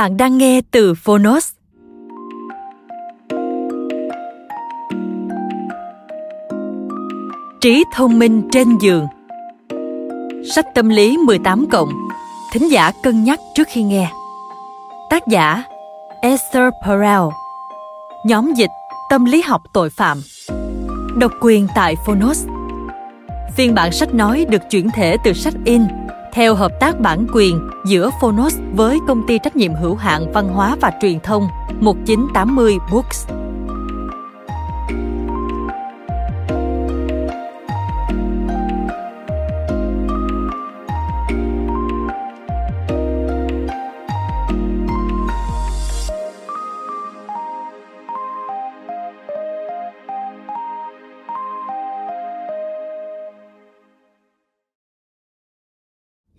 Bạn đang nghe từ Phonos. Trí thông minh trên giường. Sách tâm lý 18 cộng. Thính giả cân nhắc trước khi nghe. Tác giả, Esther Perel. Nhóm dịch, Tâm lý học tội phạm. Độc quyền tại Phonos. Phiên bản sách nói được chuyển thể từ sách in theo hợp tác bản quyền giữa Phonos với công ty trách nhiệm hữu hạn văn hóa và truyền thông 1980 Books.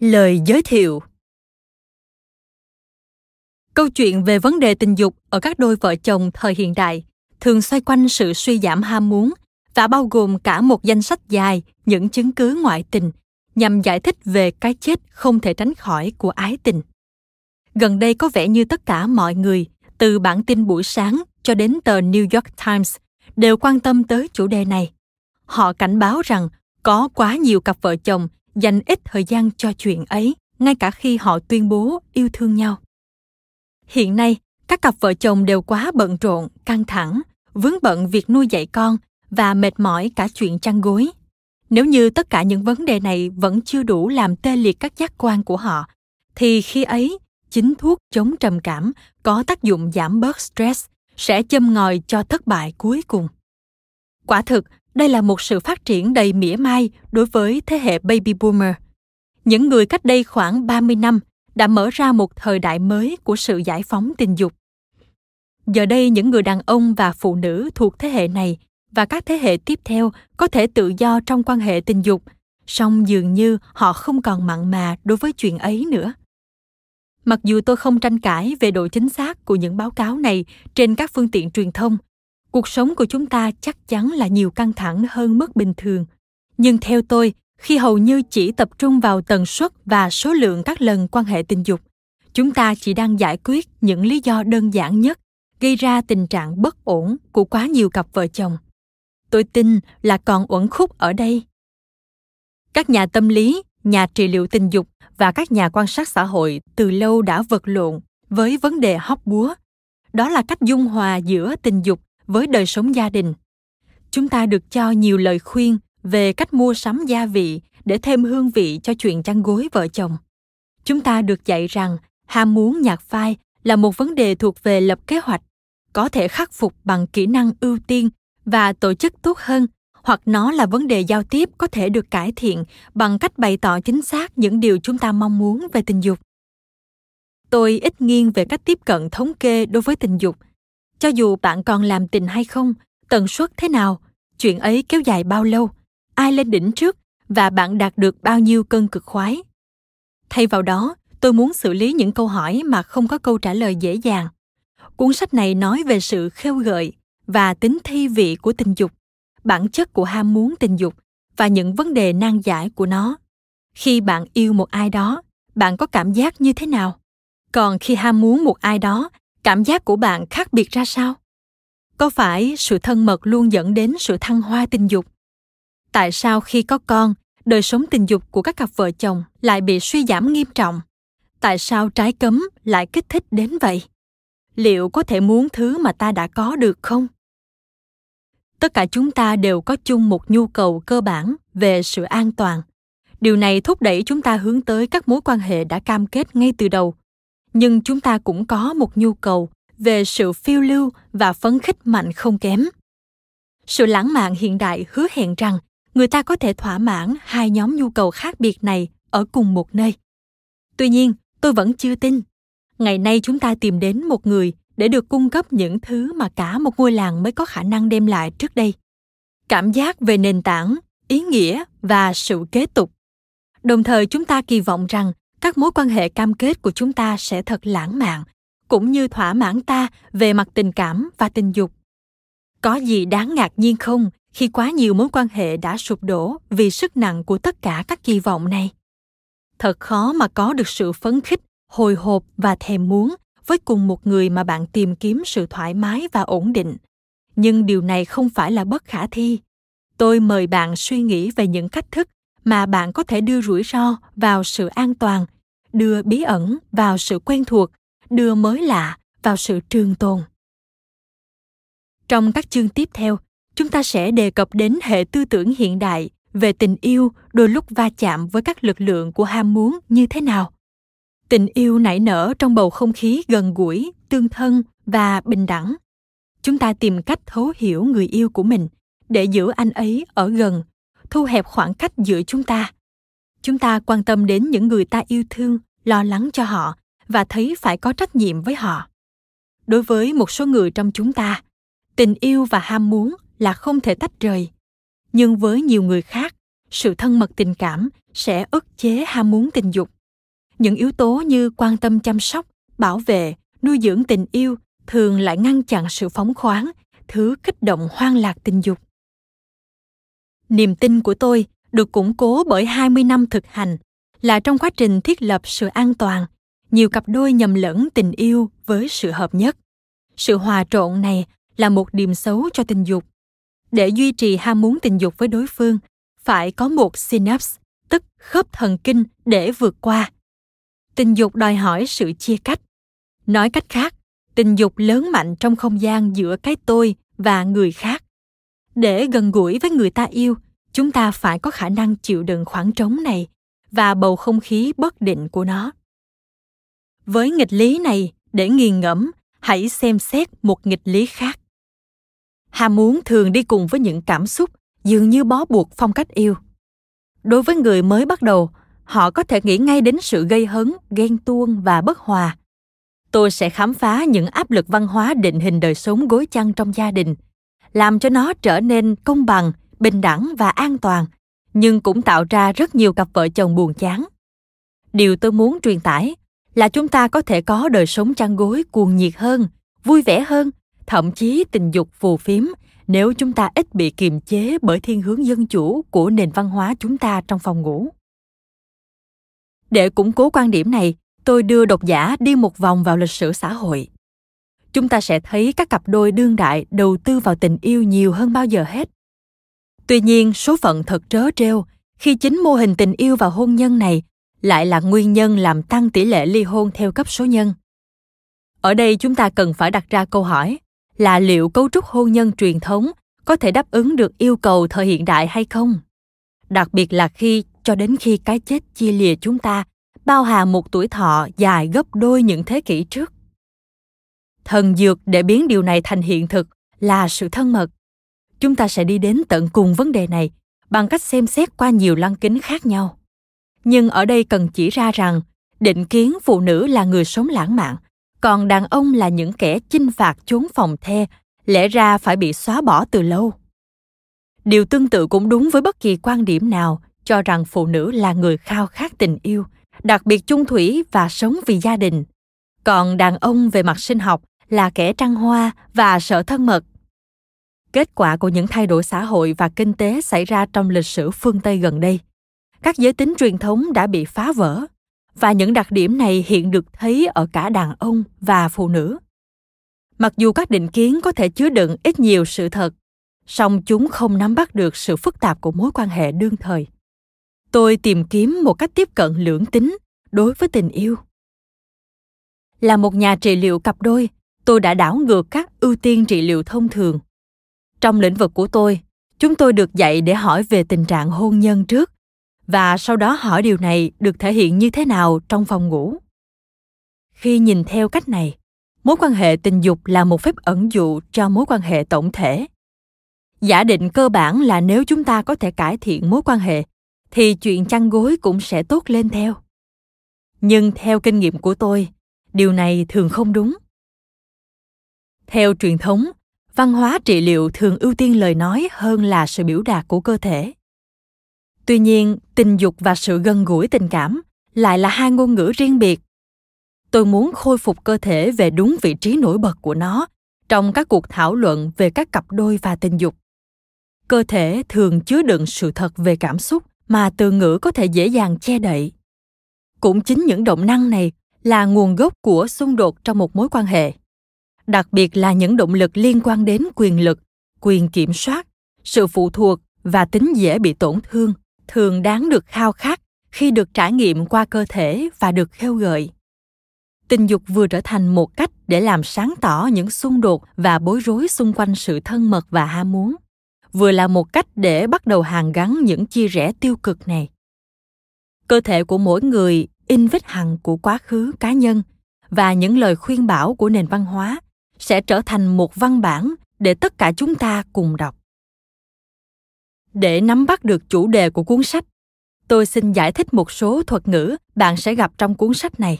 Lời giới thiệu Câu chuyện về vấn đề tình dục ở các đôi vợ chồng thời hiện đại thường xoay quanh sự suy giảm ham muốn và bao gồm cả một danh sách dài những chứng cứ ngoại tình nhằm giải thích về cái chết không thể tránh khỏi của ái tình. Gần đây có vẻ như tất cả mọi người, từ bản tin buổi sáng cho đến tờ New York Times, đều quan tâm tới chủ đề này. Họ cảnh báo rằng có quá nhiều cặp vợ chồng dành ít thời gian cho chuyện ấy, ngay cả khi họ tuyên bố yêu thương nhau. Hiện nay, các cặp vợ chồng đều quá bận rộn, căng thẳng, vướng bận việc nuôi dạy con và mệt mỏi cả chuyện chăn gối. Nếu như tất cả những vấn đề này vẫn chưa đủ làm tê liệt các giác quan của họ, thì khi ấy, chính thuốc chống trầm cảm có tác dụng giảm bớt stress sẽ châm ngòi cho thất bại cuối cùng. Quả thực đây là một sự phát triển đầy mỉa mai đối với thế hệ baby boomer. Những người cách đây khoảng 30 năm đã mở ra một thời đại mới của sự giải phóng tình dục. Giờ đây những người đàn ông và phụ nữ thuộc thế hệ này và các thế hệ tiếp theo có thể tự do trong quan hệ tình dục, song dường như họ không còn mặn mà đối với chuyện ấy nữa. Mặc dù tôi không tranh cãi về độ chính xác của những báo cáo này trên các phương tiện truyền thông, cuộc sống của chúng ta chắc chắn là nhiều căng thẳng hơn mức bình thường. Nhưng theo tôi, khi hầu như chỉ tập trung vào tần suất và số lượng các lần quan hệ tình dục, chúng ta chỉ đang giải quyết những lý do đơn giản nhất, gây ra tình trạng bất ổn của quá nhiều cặp vợ chồng. Tôi tin là còn uẩn khúc ở đây. Các nhà tâm lý, nhà trị liệu tình dục và các nhà quan sát xã hội từ lâu đã vật lộn với vấn đề hóc búa. Đó là cách dung hòa giữa tình dục với đời sống gia đình. Chúng ta được cho nhiều lời khuyên về cách mua sắm gia vị để thêm hương vị cho chuyện chăn gối vợ chồng. Chúng ta được dạy rằng ham muốn nhạt phai là một vấn đề thuộc về lập kế hoạch, có thể khắc phục bằng kỹ năng ưu tiên và tổ chức tốt hơn, hoặc nó là vấn đề giao tiếp có thể được cải thiện bằng cách bày tỏ chính xác những điều chúng ta mong muốn về tình dục. Tôi ít nghiêng về cách tiếp cận thống kê đối với tình dục cho dù bạn còn làm tình hay không, tần suất thế nào, chuyện ấy kéo dài bao lâu, ai lên đỉnh trước và bạn đạt được bao nhiêu cân cực khoái. Thay vào đó, tôi muốn xử lý những câu hỏi mà không có câu trả lời dễ dàng. Cuốn sách này nói về sự khêu gợi và tính thi vị của tình dục, bản chất của ham muốn tình dục và những vấn đề nan giải của nó. Khi bạn yêu một ai đó, bạn có cảm giác như thế nào? Còn khi ham muốn một ai đó cảm giác của bạn khác biệt ra sao? Có phải sự thân mật luôn dẫn đến sự thăng hoa tình dục? Tại sao khi có con, đời sống tình dục của các cặp vợ chồng lại bị suy giảm nghiêm trọng? Tại sao trái cấm lại kích thích đến vậy? Liệu có thể muốn thứ mà ta đã có được không? Tất cả chúng ta đều có chung một nhu cầu cơ bản về sự an toàn. Điều này thúc đẩy chúng ta hướng tới các mối quan hệ đã cam kết ngay từ đầu nhưng chúng ta cũng có một nhu cầu về sự phiêu lưu và phấn khích mạnh không kém. Sự lãng mạn hiện đại hứa hẹn rằng người ta có thể thỏa mãn hai nhóm nhu cầu khác biệt này ở cùng một nơi. Tuy nhiên, tôi vẫn chưa tin. Ngày nay chúng ta tìm đến một người để được cung cấp những thứ mà cả một ngôi làng mới có khả năng đem lại trước đây. Cảm giác về nền tảng, ý nghĩa và sự kế tục. Đồng thời chúng ta kỳ vọng rằng các mối quan hệ cam kết của chúng ta sẽ thật lãng mạn, cũng như thỏa mãn ta về mặt tình cảm và tình dục. Có gì đáng ngạc nhiên không khi quá nhiều mối quan hệ đã sụp đổ vì sức nặng của tất cả các kỳ vọng này? Thật khó mà có được sự phấn khích, hồi hộp và thèm muốn với cùng một người mà bạn tìm kiếm sự thoải mái và ổn định. Nhưng điều này không phải là bất khả thi. Tôi mời bạn suy nghĩ về những cách thức mà bạn có thể đưa rủi ro vào sự an toàn, đưa bí ẩn vào sự quen thuộc, đưa mới lạ vào sự trường tồn. Trong các chương tiếp theo, chúng ta sẽ đề cập đến hệ tư tưởng hiện đại về tình yêu đôi lúc va chạm với các lực lượng của ham muốn như thế nào. Tình yêu nảy nở trong bầu không khí gần gũi, tương thân và bình đẳng. Chúng ta tìm cách thấu hiểu người yêu của mình để giữ anh ấy ở gần thu hẹp khoảng cách giữa chúng ta. Chúng ta quan tâm đến những người ta yêu thương, lo lắng cho họ và thấy phải có trách nhiệm với họ. Đối với một số người trong chúng ta, tình yêu và ham muốn là không thể tách rời. Nhưng với nhiều người khác, sự thân mật tình cảm sẽ ức chế ham muốn tình dục. Những yếu tố như quan tâm chăm sóc, bảo vệ, nuôi dưỡng tình yêu thường lại ngăn chặn sự phóng khoáng, thứ kích động hoang lạc tình dục niềm tin của tôi được củng cố bởi 20 năm thực hành là trong quá trình thiết lập sự an toàn, nhiều cặp đôi nhầm lẫn tình yêu với sự hợp nhất. Sự hòa trộn này là một điểm xấu cho tình dục. Để duy trì ham muốn tình dục với đối phương, phải có một synapse, tức khớp thần kinh để vượt qua. Tình dục đòi hỏi sự chia cách. Nói cách khác, tình dục lớn mạnh trong không gian giữa cái tôi và người khác để gần gũi với người ta yêu, chúng ta phải có khả năng chịu đựng khoảng trống này và bầu không khí bất định của nó. Với nghịch lý này, để nghiền ngẫm, hãy xem xét một nghịch lý khác. Ham muốn thường đi cùng với những cảm xúc dường như bó buộc phong cách yêu. Đối với người mới bắt đầu, họ có thể nghĩ ngay đến sự gây hấn, ghen tuông và bất hòa. Tôi sẽ khám phá những áp lực văn hóa định hình đời sống gối chăn trong gia đình làm cho nó trở nên công bằng, bình đẳng và an toàn, nhưng cũng tạo ra rất nhiều cặp vợ chồng buồn chán. Điều tôi muốn truyền tải là chúng ta có thể có đời sống chăn gối cuồng nhiệt hơn, vui vẻ hơn, thậm chí tình dục phù phiếm nếu chúng ta ít bị kiềm chế bởi thiên hướng dân chủ của nền văn hóa chúng ta trong phòng ngủ. Để củng cố quan điểm này, tôi đưa độc giả đi một vòng vào lịch sử xã hội chúng ta sẽ thấy các cặp đôi đương đại đầu tư vào tình yêu nhiều hơn bao giờ hết. Tuy nhiên, số phận thật trớ trêu, khi chính mô hình tình yêu và hôn nhân này lại là nguyên nhân làm tăng tỷ lệ ly hôn theo cấp số nhân. Ở đây chúng ta cần phải đặt ra câu hỏi là liệu cấu trúc hôn nhân truyền thống có thể đáp ứng được yêu cầu thời hiện đại hay không? Đặc biệt là khi, cho đến khi cái chết chia lìa chúng ta, bao hà một tuổi thọ dài gấp đôi những thế kỷ trước thần dược để biến điều này thành hiện thực là sự thân mật. Chúng ta sẽ đi đến tận cùng vấn đề này bằng cách xem xét qua nhiều lăng kính khác nhau. Nhưng ở đây cần chỉ ra rằng, định kiến phụ nữ là người sống lãng mạn, còn đàn ông là những kẻ chinh phạt chốn phòng the, lẽ ra phải bị xóa bỏ từ lâu. Điều tương tự cũng đúng với bất kỳ quan điểm nào cho rằng phụ nữ là người khao khát tình yêu, đặc biệt chung thủy và sống vì gia đình. Còn đàn ông về mặt sinh học là kẻ trăng hoa và sợ thân mật. Kết quả của những thay đổi xã hội và kinh tế xảy ra trong lịch sử phương tây gần đây. Các giới tính truyền thống đã bị phá vỡ, và những đặc điểm này hiện được thấy ở cả đàn ông và phụ nữ. Mặc dù các định kiến có thể chứa đựng ít nhiều sự thật, song chúng không nắm bắt được sự phức tạp của mối quan hệ đương thời. Tôi tìm kiếm một cách tiếp cận lưỡng tính đối với tình yêu. Là một nhà trị liệu cặp đôi tôi đã đảo ngược các ưu tiên trị liệu thông thường. Trong lĩnh vực của tôi, chúng tôi được dạy để hỏi về tình trạng hôn nhân trước. Và sau đó hỏi điều này được thể hiện như thế nào trong phòng ngủ. Khi nhìn theo cách này, mối quan hệ tình dục là một phép ẩn dụ cho mối quan hệ tổng thể. Giả định cơ bản là nếu chúng ta có thể cải thiện mối quan hệ, thì chuyện chăn gối cũng sẽ tốt lên theo. Nhưng theo kinh nghiệm của tôi, điều này thường không đúng theo truyền thống, văn hóa trị liệu thường ưu tiên lời nói hơn là sự biểu đạt của cơ thể. Tuy nhiên, tình dục và sự gần gũi tình cảm lại là hai ngôn ngữ riêng biệt. Tôi muốn khôi phục cơ thể về đúng vị trí nổi bật của nó trong các cuộc thảo luận về các cặp đôi và tình dục. Cơ thể thường chứa đựng sự thật về cảm xúc mà từ ngữ có thể dễ dàng che đậy. Cũng chính những động năng này là nguồn gốc của xung đột trong một mối quan hệ đặc biệt là những động lực liên quan đến quyền lực, quyền kiểm soát, sự phụ thuộc và tính dễ bị tổn thương, thường đáng được khao khát khi được trải nghiệm qua cơ thể và được khêu gợi. Tình dục vừa trở thành một cách để làm sáng tỏ những xung đột và bối rối xung quanh sự thân mật và ham muốn, vừa là một cách để bắt đầu hàn gắn những chia rẽ tiêu cực này. Cơ thể của mỗi người in vết hằn của quá khứ cá nhân và những lời khuyên bảo của nền văn hóa sẽ trở thành một văn bản để tất cả chúng ta cùng đọc. Để nắm bắt được chủ đề của cuốn sách, tôi xin giải thích một số thuật ngữ bạn sẽ gặp trong cuốn sách này.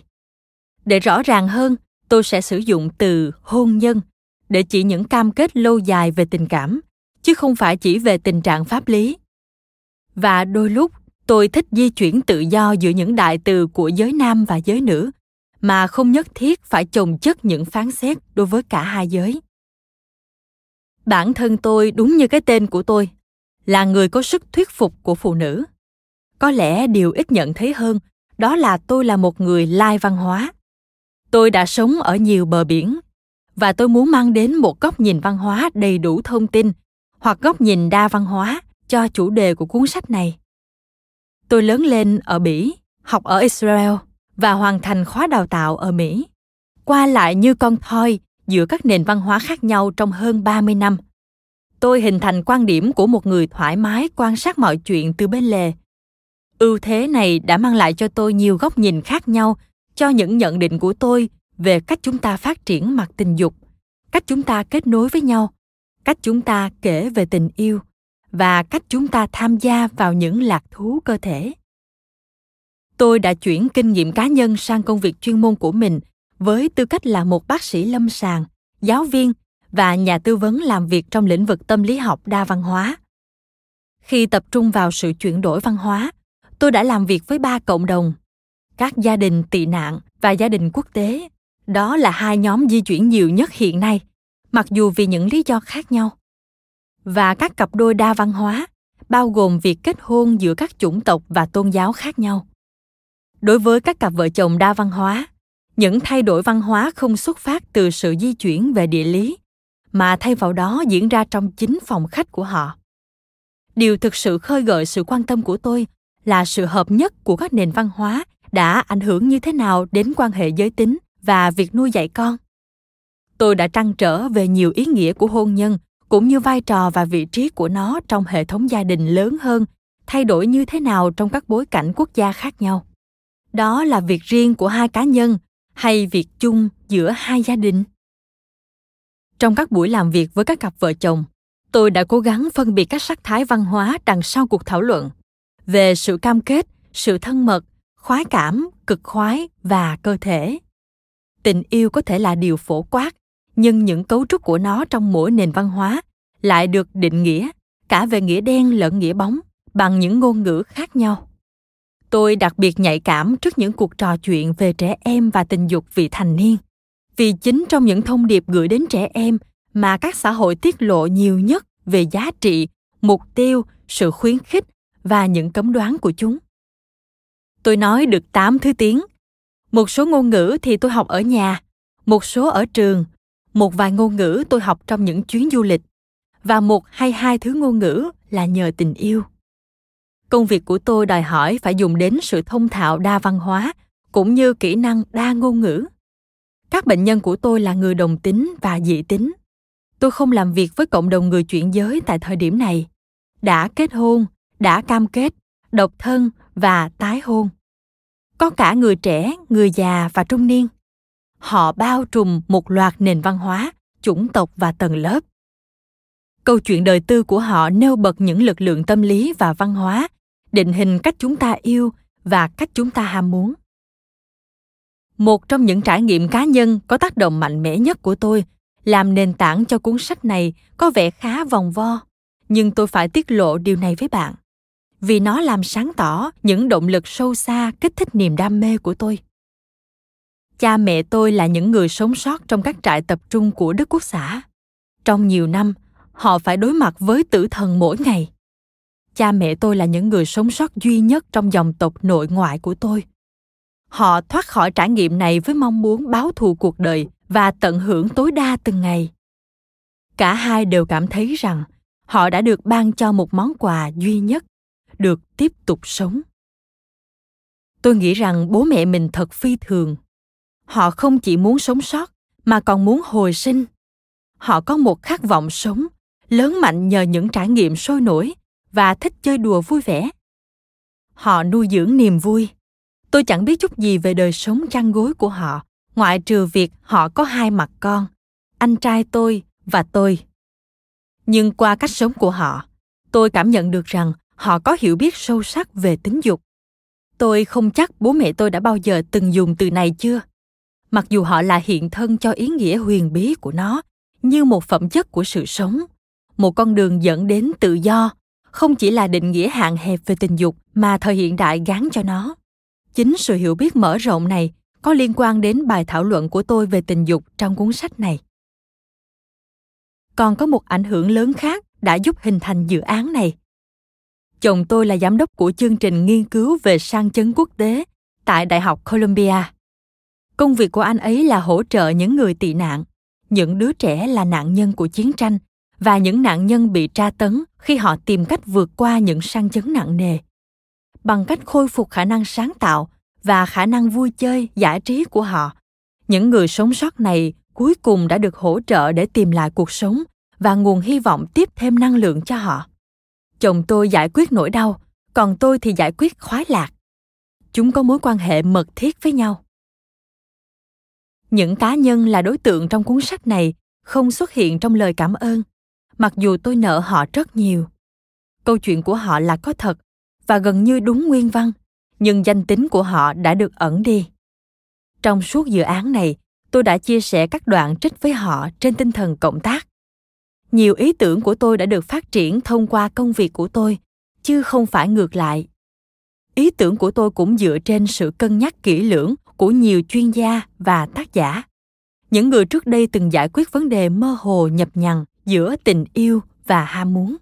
Để rõ ràng hơn, tôi sẽ sử dụng từ hôn nhân để chỉ những cam kết lâu dài về tình cảm, chứ không phải chỉ về tình trạng pháp lý. Và đôi lúc, tôi thích di chuyển tự do giữa những đại từ của giới nam và giới nữ mà không nhất thiết phải chồng chất những phán xét đối với cả hai giới. Bản thân tôi đúng như cái tên của tôi, là người có sức thuyết phục của phụ nữ. Có lẽ điều ít nhận thấy hơn, đó là tôi là một người lai văn hóa. Tôi đã sống ở nhiều bờ biển, và tôi muốn mang đến một góc nhìn văn hóa đầy đủ thông tin, hoặc góc nhìn đa văn hóa cho chủ đề của cuốn sách này. Tôi lớn lên ở bỉ, học ở israel và hoàn thành khóa đào tạo ở mỹ qua lại như con thoi giữa các nền văn hóa khác nhau trong hơn 30 năm. Tôi hình thành quan điểm của một người thoải mái quan sát mọi chuyện từ bên lề. Ưu thế này đã mang lại cho tôi nhiều góc nhìn khác nhau cho những nhận định của tôi về cách chúng ta phát triển mặt tình dục, cách chúng ta kết nối với nhau cách chúng ta kể về tình yêu và cách chúng ta tham gia vào những lạc thú cơ thể tôi đã chuyển kinh nghiệm cá nhân sang công việc chuyên môn của mình với tư cách là một bác sĩ lâm sàng, giáo viên và nhà tư vấn làm việc trong lĩnh vực tâm lý học đa văn hóa. Khi tập trung vào sự chuyển đổi văn hóa, tôi đã làm việc với ba cộng đồng, các gia đình tị nạn và gia đình quốc tế. Đó là hai nhóm di chuyển nhiều nhất hiện nay, mặc dù vì những lý do khác nhau. Và các cặp đôi đa văn hóa, bao gồm việc kết hôn giữa các chủng tộc và tôn giáo khác nhau đối với các cặp vợ chồng đa văn hóa, những thay đổi văn hóa không xuất phát từ sự di chuyển về địa lý, mà thay vào đó diễn ra trong chính phòng khách của họ. Điều thực sự khơi gợi sự quan tâm của tôi là sự hợp nhất của các nền văn hóa đã ảnh hưởng như thế nào đến quan hệ giới tính và việc nuôi dạy con. Tôi đã trăn trở về nhiều ý nghĩa của hôn nhân cũng như vai trò và vị trí của nó trong hệ thống gia đình lớn hơn, thay đổi như thế nào trong các bối cảnh quốc gia khác nhau đó là việc riêng của hai cá nhân hay việc chung giữa hai gia đình? Trong các buổi làm việc với các cặp vợ chồng, tôi đã cố gắng phân biệt các sắc thái văn hóa đằng sau cuộc thảo luận về sự cam kết, sự thân mật, khoái cảm, cực khoái và cơ thể. Tình yêu có thể là điều phổ quát, nhưng những cấu trúc của nó trong mỗi nền văn hóa lại được định nghĩa cả về nghĩa đen lẫn nghĩa bóng bằng những ngôn ngữ khác nhau tôi đặc biệt nhạy cảm trước những cuộc trò chuyện về trẻ em và tình dục vị thành niên. Vì chính trong những thông điệp gửi đến trẻ em mà các xã hội tiết lộ nhiều nhất về giá trị, mục tiêu, sự khuyến khích và những cấm đoán của chúng. Tôi nói được 8 thứ tiếng. Một số ngôn ngữ thì tôi học ở nhà, một số ở trường, một vài ngôn ngữ tôi học trong những chuyến du lịch, và một hay hai thứ ngôn ngữ là nhờ tình yêu công việc của tôi đòi hỏi phải dùng đến sự thông thạo đa văn hóa, cũng như kỹ năng đa ngôn ngữ. Các bệnh nhân của tôi là người đồng tính và dị tính. Tôi không làm việc với cộng đồng người chuyển giới tại thời điểm này. Đã kết hôn, đã cam kết, độc thân và tái hôn. Có cả người trẻ, người già và trung niên. Họ bao trùm một loạt nền văn hóa, chủng tộc và tầng lớp. Câu chuyện đời tư của họ nêu bật những lực lượng tâm lý và văn hóa định hình cách chúng ta yêu và cách chúng ta ham muốn. Một trong những trải nghiệm cá nhân có tác động mạnh mẽ nhất của tôi, làm nền tảng cho cuốn sách này có vẻ khá vòng vo, nhưng tôi phải tiết lộ điều này với bạn, vì nó làm sáng tỏ những động lực sâu xa kích thích niềm đam mê của tôi. Cha mẹ tôi là những người sống sót trong các trại tập trung của đức quốc xã. Trong nhiều năm, họ phải đối mặt với tử thần mỗi ngày cha mẹ tôi là những người sống sót duy nhất trong dòng tộc nội ngoại của tôi. Họ thoát khỏi trải nghiệm này với mong muốn báo thù cuộc đời và tận hưởng tối đa từng ngày. Cả hai đều cảm thấy rằng họ đã được ban cho một món quà duy nhất, được tiếp tục sống. Tôi nghĩ rằng bố mẹ mình thật phi thường. Họ không chỉ muốn sống sót, mà còn muốn hồi sinh. Họ có một khát vọng sống, lớn mạnh nhờ những trải nghiệm sôi nổi và thích chơi đùa vui vẻ. Họ nuôi dưỡng niềm vui. Tôi chẳng biết chút gì về đời sống chăn gối của họ. Ngoại trừ việc họ có hai mặt con, anh trai tôi và tôi. Nhưng qua cách sống của họ, tôi cảm nhận được rằng họ có hiểu biết sâu sắc về tính dục. Tôi không chắc bố mẹ tôi đã bao giờ từng dùng từ này chưa. Mặc dù họ là hiện thân cho ý nghĩa huyền bí của nó, như một phẩm chất của sự sống, một con đường dẫn đến tự do không chỉ là định nghĩa hạn hẹp về tình dục mà thời hiện đại gắn cho nó. Chính sự hiểu biết mở rộng này có liên quan đến bài thảo luận của tôi về tình dục trong cuốn sách này. Còn có một ảnh hưởng lớn khác đã giúp hình thành dự án này. Chồng tôi là giám đốc của chương trình nghiên cứu về sang chấn quốc tế tại đại học columbia. Công việc của anh ấy là hỗ trợ những người tị nạn, những đứa trẻ là nạn nhân của chiến tranh và những nạn nhân bị tra tấn khi họ tìm cách vượt qua những sang chấn nặng nề. Bằng cách khôi phục khả năng sáng tạo và khả năng vui chơi, giải trí của họ, những người sống sót này cuối cùng đã được hỗ trợ để tìm lại cuộc sống và nguồn hy vọng tiếp thêm năng lượng cho họ. Chồng tôi giải quyết nỗi đau, còn tôi thì giải quyết khoái lạc. Chúng có mối quan hệ mật thiết với nhau. Những cá nhân là đối tượng trong cuốn sách này không xuất hiện trong lời cảm ơn mặc dù tôi nợ họ rất nhiều. Câu chuyện của họ là có thật, và gần như đúng nguyên văn, nhưng danh tính của họ đã được ẩn đi. Trong suốt dự án này, tôi đã chia sẻ các đoạn trích với họ trên tinh thần cộng tác. Nhiều ý tưởng của tôi đã được phát triển thông qua công việc của tôi, chứ không phải ngược lại. Ý tưởng của tôi cũng dựa trên sự cân nhắc kỹ lưỡng của nhiều chuyên gia và tác giả. Những người trước đây từng giải quyết vấn đề mơ hồ, nhập nhằng giữa tình yêu và ham muốn.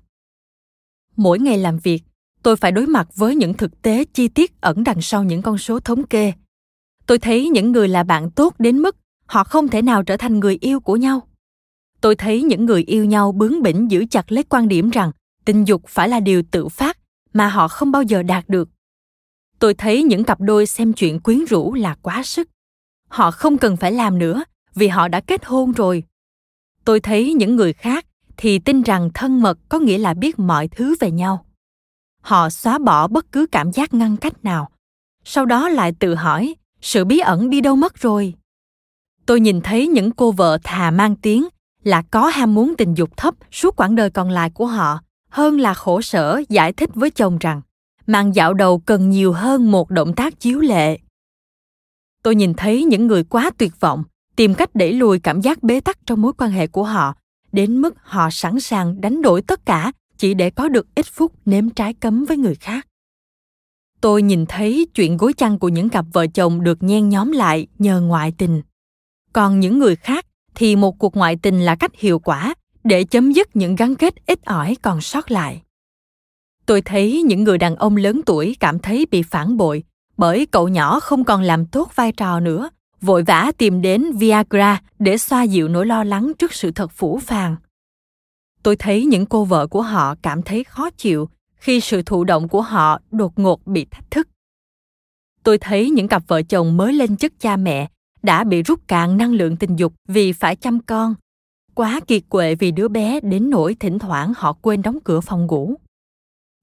Mỗi ngày làm việc, tôi phải đối mặt với những thực tế chi tiết ẩn đằng sau những con số thống kê. Tôi thấy những người là bạn tốt đến mức họ không thể nào trở thành người yêu của nhau. Tôi thấy những người yêu nhau bướng bỉnh giữ chặt lấy quan điểm rằng tình dục phải là điều tự phát mà họ không bao giờ đạt được. Tôi thấy những cặp đôi xem chuyện quyến rũ là quá sức. Họ không cần phải làm nữa vì họ đã kết hôn rồi tôi thấy những người khác thì tin rằng thân mật có nghĩa là biết mọi thứ về nhau. Họ xóa bỏ bất cứ cảm giác ngăn cách nào. Sau đó lại tự hỏi, sự bí ẩn đi đâu mất rồi? Tôi nhìn thấy những cô vợ thà mang tiếng là có ham muốn tình dục thấp suốt quãng đời còn lại của họ, hơn là khổ sở giải thích với chồng rằng màn dạo đầu cần nhiều hơn một động tác chiếu lệ. Tôi nhìn thấy những người quá tuyệt vọng tìm cách đẩy lùi cảm giác bế tắc trong mối quan hệ của họ, đến mức họ sẵn sàng đánh đổi tất cả chỉ để có được ít phút nếm trái cấm với người khác. Tôi nhìn thấy chuyện gối chăn của những cặp vợ chồng được nhen nhóm lại nhờ ngoại tình. Còn những người khác thì một cuộc ngoại tình là cách hiệu quả để chấm dứt những gắn kết ít ỏi còn sót lại. Tôi thấy những người đàn ông lớn tuổi cảm thấy bị phản bội bởi cậu nhỏ không còn làm tốt vai trò nữa vội vã tìm đến Viagra để xoa dịu nỗi lo lắng trước sự thật phủ phàng. Tôi thấy những cô vợ của họ cảm thấy khó chịu khi sự thụ động của họ đột ngột bị thách thức. Tôi thấy những cặp vợ chồng mới lên chức cha mẹ đã bị rút cạn năng lượng tình dục vì phải chăm con, quá kiệt quệ vì đứa bé đến nỗi thỉnh thoảng họ quên đóng cửa phòng ngủ.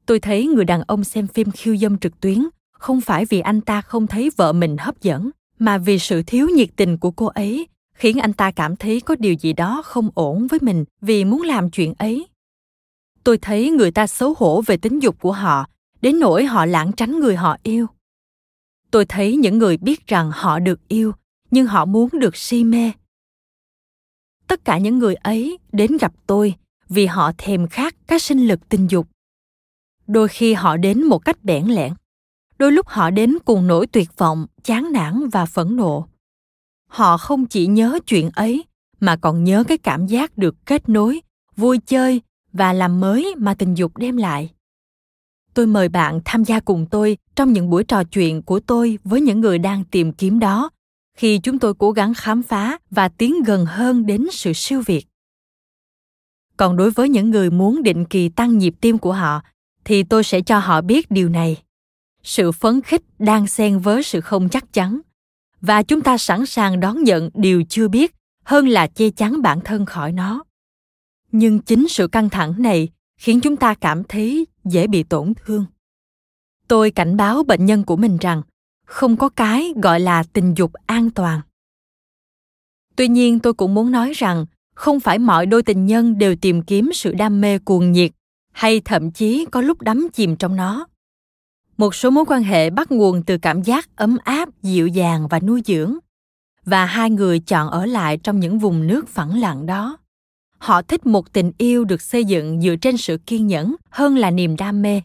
Tôi thấy người đàn ông xem phim khiêu dâm trực tuyến không phải vì anh ta không thấy vợ mình hấp dẫn mà vì sự thiếu nhiệt tình của cô ấy, khiến anh ta cảm thấy có điều gì đó không ổn với mình vì muốn làm chuyện ấy. Tôi thấy người ta xấu hổ về tính dục của họ, đến nỗi họ lãng tránh người họ yêu. Tôi thấy những người biết rằng họ được yêu, nhưng họ muốn được si mê. Tất cả những người ấy đến gặp tôi vì họ thèm khát các sinh lực tình dục. Đôi khi họ đến một cách bẽn lẽn đôi lúc họ đến cùng nỗi tuyệt vọng, chán nản và phẫn nộ. Họ không chỉ nhớ chuyện ấy, mà còn nhớ cái cảm giác được kết nối, vui chơi và làm mới mà tình dục đem lại. Tôi mời bạn tham gia cùng tôi trong những buổi trò chuyện của tôi với những người đang tìm kiếm đó, khi chúng tôi cố gắng khám phá và tiến gần hơn đến sự siêu việt. Còn đối với những người muốn định kỳ tăng nhịp tim của họ, thì tôi sẽ cho họ biết điều này sự phấn khích đang xen với sự không chắc chắn. Và chúng ta sẵn sàng đón nhận điều chưa biết hơn là che chắn bản thân khỏi nó. Nhưng chính sự căng thẳng này khiến chúng ta cảm thấy dễ bị tổn thương. Tôi cảnh báo bệnh nhân của mình rằng không có cái gọi là tình dục an toàn. Tuy nhiên, tôi cũng muốn nói rằng không phải mọi đôi tình nhân đều tìm kiếm sự đam mê cuồng nhiệt hay thậm chí có lúc đắm chìm trong nó một số mối quan hệ bắt nguồn từ cảm giác ấm áp, dịu dàng và nuôi dưỡng. Và hai người chọn ở lại trong những vùng nước phẳng lặng đó. Họ thích một tình yêu được xây dựng dựa trên sự kiên nhẫn hơn là niềm đam mê.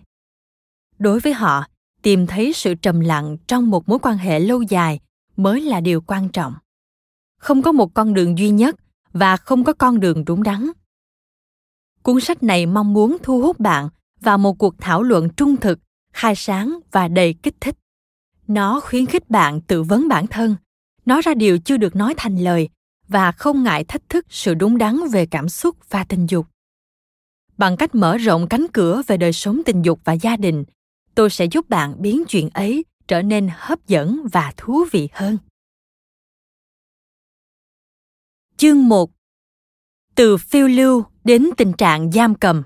Đối với họ, tìm thấy sự trầm lặng trong một mối quan hệ lâu dài mới là điều quan trọng. Không có một con đường duy nhất và không có con đường đúng đắn. Cuốn sách này mong muốn thu hút bạn vào một cuộc thảo luận trung thực khai sáng và đầy kích thích. Nó khuyến khích bạn tự vấn bản thân. Nói ra điều chưa được nói thành lời và không ngại thách thức sự đúng đắn về cảm xúc và tình dục. Bằng cách mở rộng cánh cửa về đời sống tình dục và gia đình, tôi sẽ giúp bạn biến chuyện ấy trở nên hấp dẫn và thú vị hơn. Chương 1 từ phiêu lưu đến tình trạng giam cầm.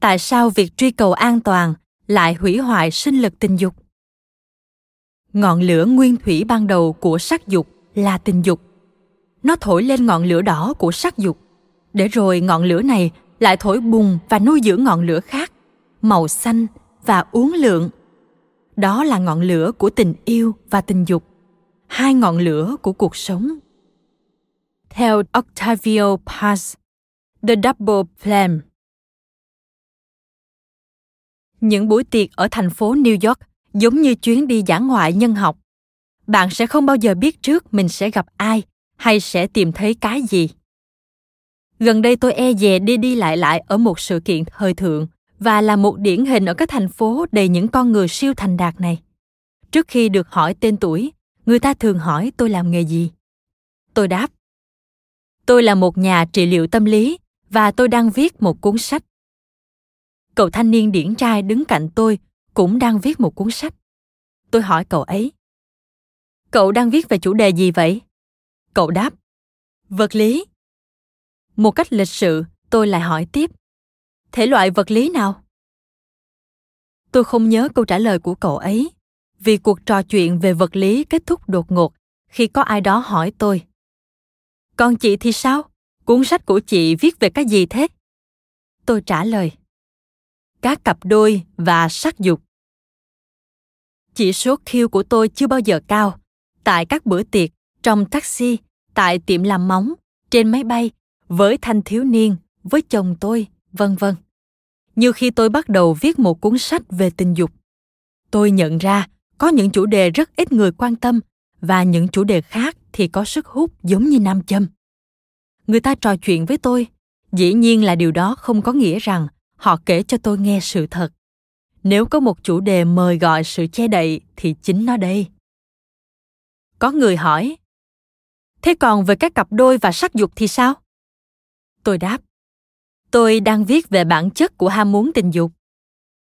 Tại sao việc truy cầu an toàn lại hủy hoại sinh lực tình dục? Ngọn lửa nguyên thủy ban đầu của sắc dục là tình dục. Nó thổi lên ngọn lửa đỏ của sắc dục. Để rồi ngọn lửa này lại thổi bùng và nuôi dưỡng ngọn lửa khác, màu xanh và uốn lượn. Đó là ngọn lửa của tình yêu và tình dục, hai ngọn lửa của cuộc sống. Theo octavio paz, the double flame những buổi tiệc ở thành phố New York giống như chuyến đi dã ngoại nhân học. Bạn sẽ không bao giờ biết trước mình sẽ gặp ai hay sẽ tìm thấy cái gì. Gần đây tôi e dè đi đi lại lại ở một sự kiện thời thượng và là một điển hình ở các thành phố đầy những con người siêu thành đạt này. Trước khi được hỏi tên tuổi, người ta thường hỏi tôi làm nghề gì. Tôi đáp, tôi là một nhà trị liệu tâm lý và tôi đang viết một cuốn sách cậu thanh niên điển trai đứng cạnh tôi cũng đang viết một cuốn sách. Tôi hỏi cậu ấy, cậu đang viết về chủ đề gì vậy? Cậu đáp, vật lý. Một cách lịch sự, tôi lại hỏi tiếp, thể loại vật lý nào? Tôi không nhớ câu trả lời của cậu ấy, vì cuộc trò chuyện về vật lý kết thúc đột ngột khi có ai đó hỏi tôi còn chị thì sao? Cuốn sách của chị viết về cái gì thế? Tôi trả lời các cặp đôi và sắc dục. Chỉ số khiêu của tôi chưa bao giờ cao. Tại các bữa tiệc, trong taxi, tại tiệm làm móng, trên máy bay, với thanh thiếu niên, với chồng tôi, vân vân. Như khi tôi bắt đầu viết một cuốn sách về tình dục, tôi nhận ra có những chủ đề rất ít người quan tâm và những chủ đề khác thì có sức hút giống như nam châm người ta trò chuyện với tôi dĩ nhiên là điều đó không có nghĩa rằng họ kể cho tôi nghe sự thật. Nếu có một chủ đề mời gọi sự che đậy thì chính nó đây. Có người hỏi, thế còn về các cặp đôi và sắc dục thì sao? Tôi đáp, tôi đang viết về bản chất của ham muốn tình dục.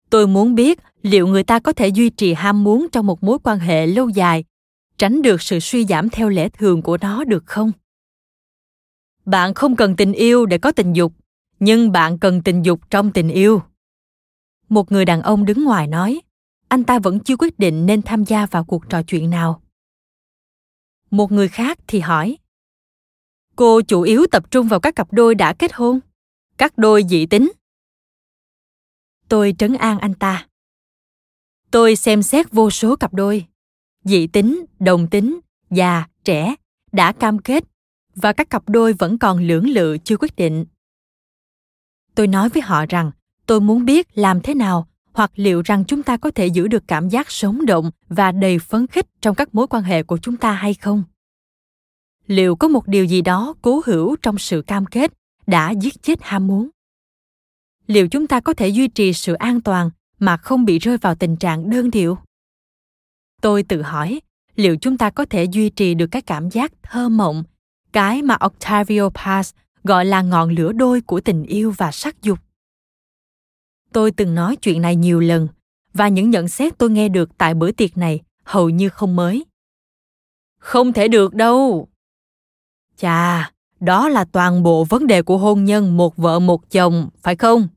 Tôi muốn biết liệu người ta có thể duy trì ham muốn trong một mối quan hệ lâu dài, tránh được sự suy giảm theo lẽ thường của nó được không? Bạn không cần tình yêu để có tình dục nhưng bạn cần tình dục trong tình yêu. Một người đàn ông đứng ngoài nói, anh ta vẫn chưa quyết định nên tham gia vào cuộc trò chuyện nào. Một người khác thì hỏi, cô chủ yếu tập trung vào các cặp đôi đã kết hôn? Các đôi dị tính? Tôi trấn an anh ta. Tôi xem xét vô số cặp đôi. Dị tính, đồng tính, già, trẻ đã cam kết và các cặp đôi vẫn còn lưỡng lự chưa quyết định tôi nói với họ rằng, tôi muốn biết làm thế nào hoặc liệu rằng chúng ta có thể giữ được cảm giác sống động và đầy phấn khích trong các mối quan hệ của chúng ta hay không? Liệu có một điều gì đó cố hữu trong sự cam kết đã giết chết ham muốn? Liệu chúng ta có thể duy trì sự an toàn mà không bị rơi vào tình trạng đơn điệu? Tôi tự hỏi, liệu chúng ta có thể duy trì được cái cảm giác thơ mộng, cái mà octavio paz gọi là ngọn lửa đôi của tình yêu và sắc dục. Tôi từng nói chuyện này nhiều lần, và những nhận xét tôi nghe được tại bữa tiệc này hầu như không mới. Không thể được đâu. Chà, đó là toàn bộ vấn đề của hôn nhân một vợ một chồng, phải không?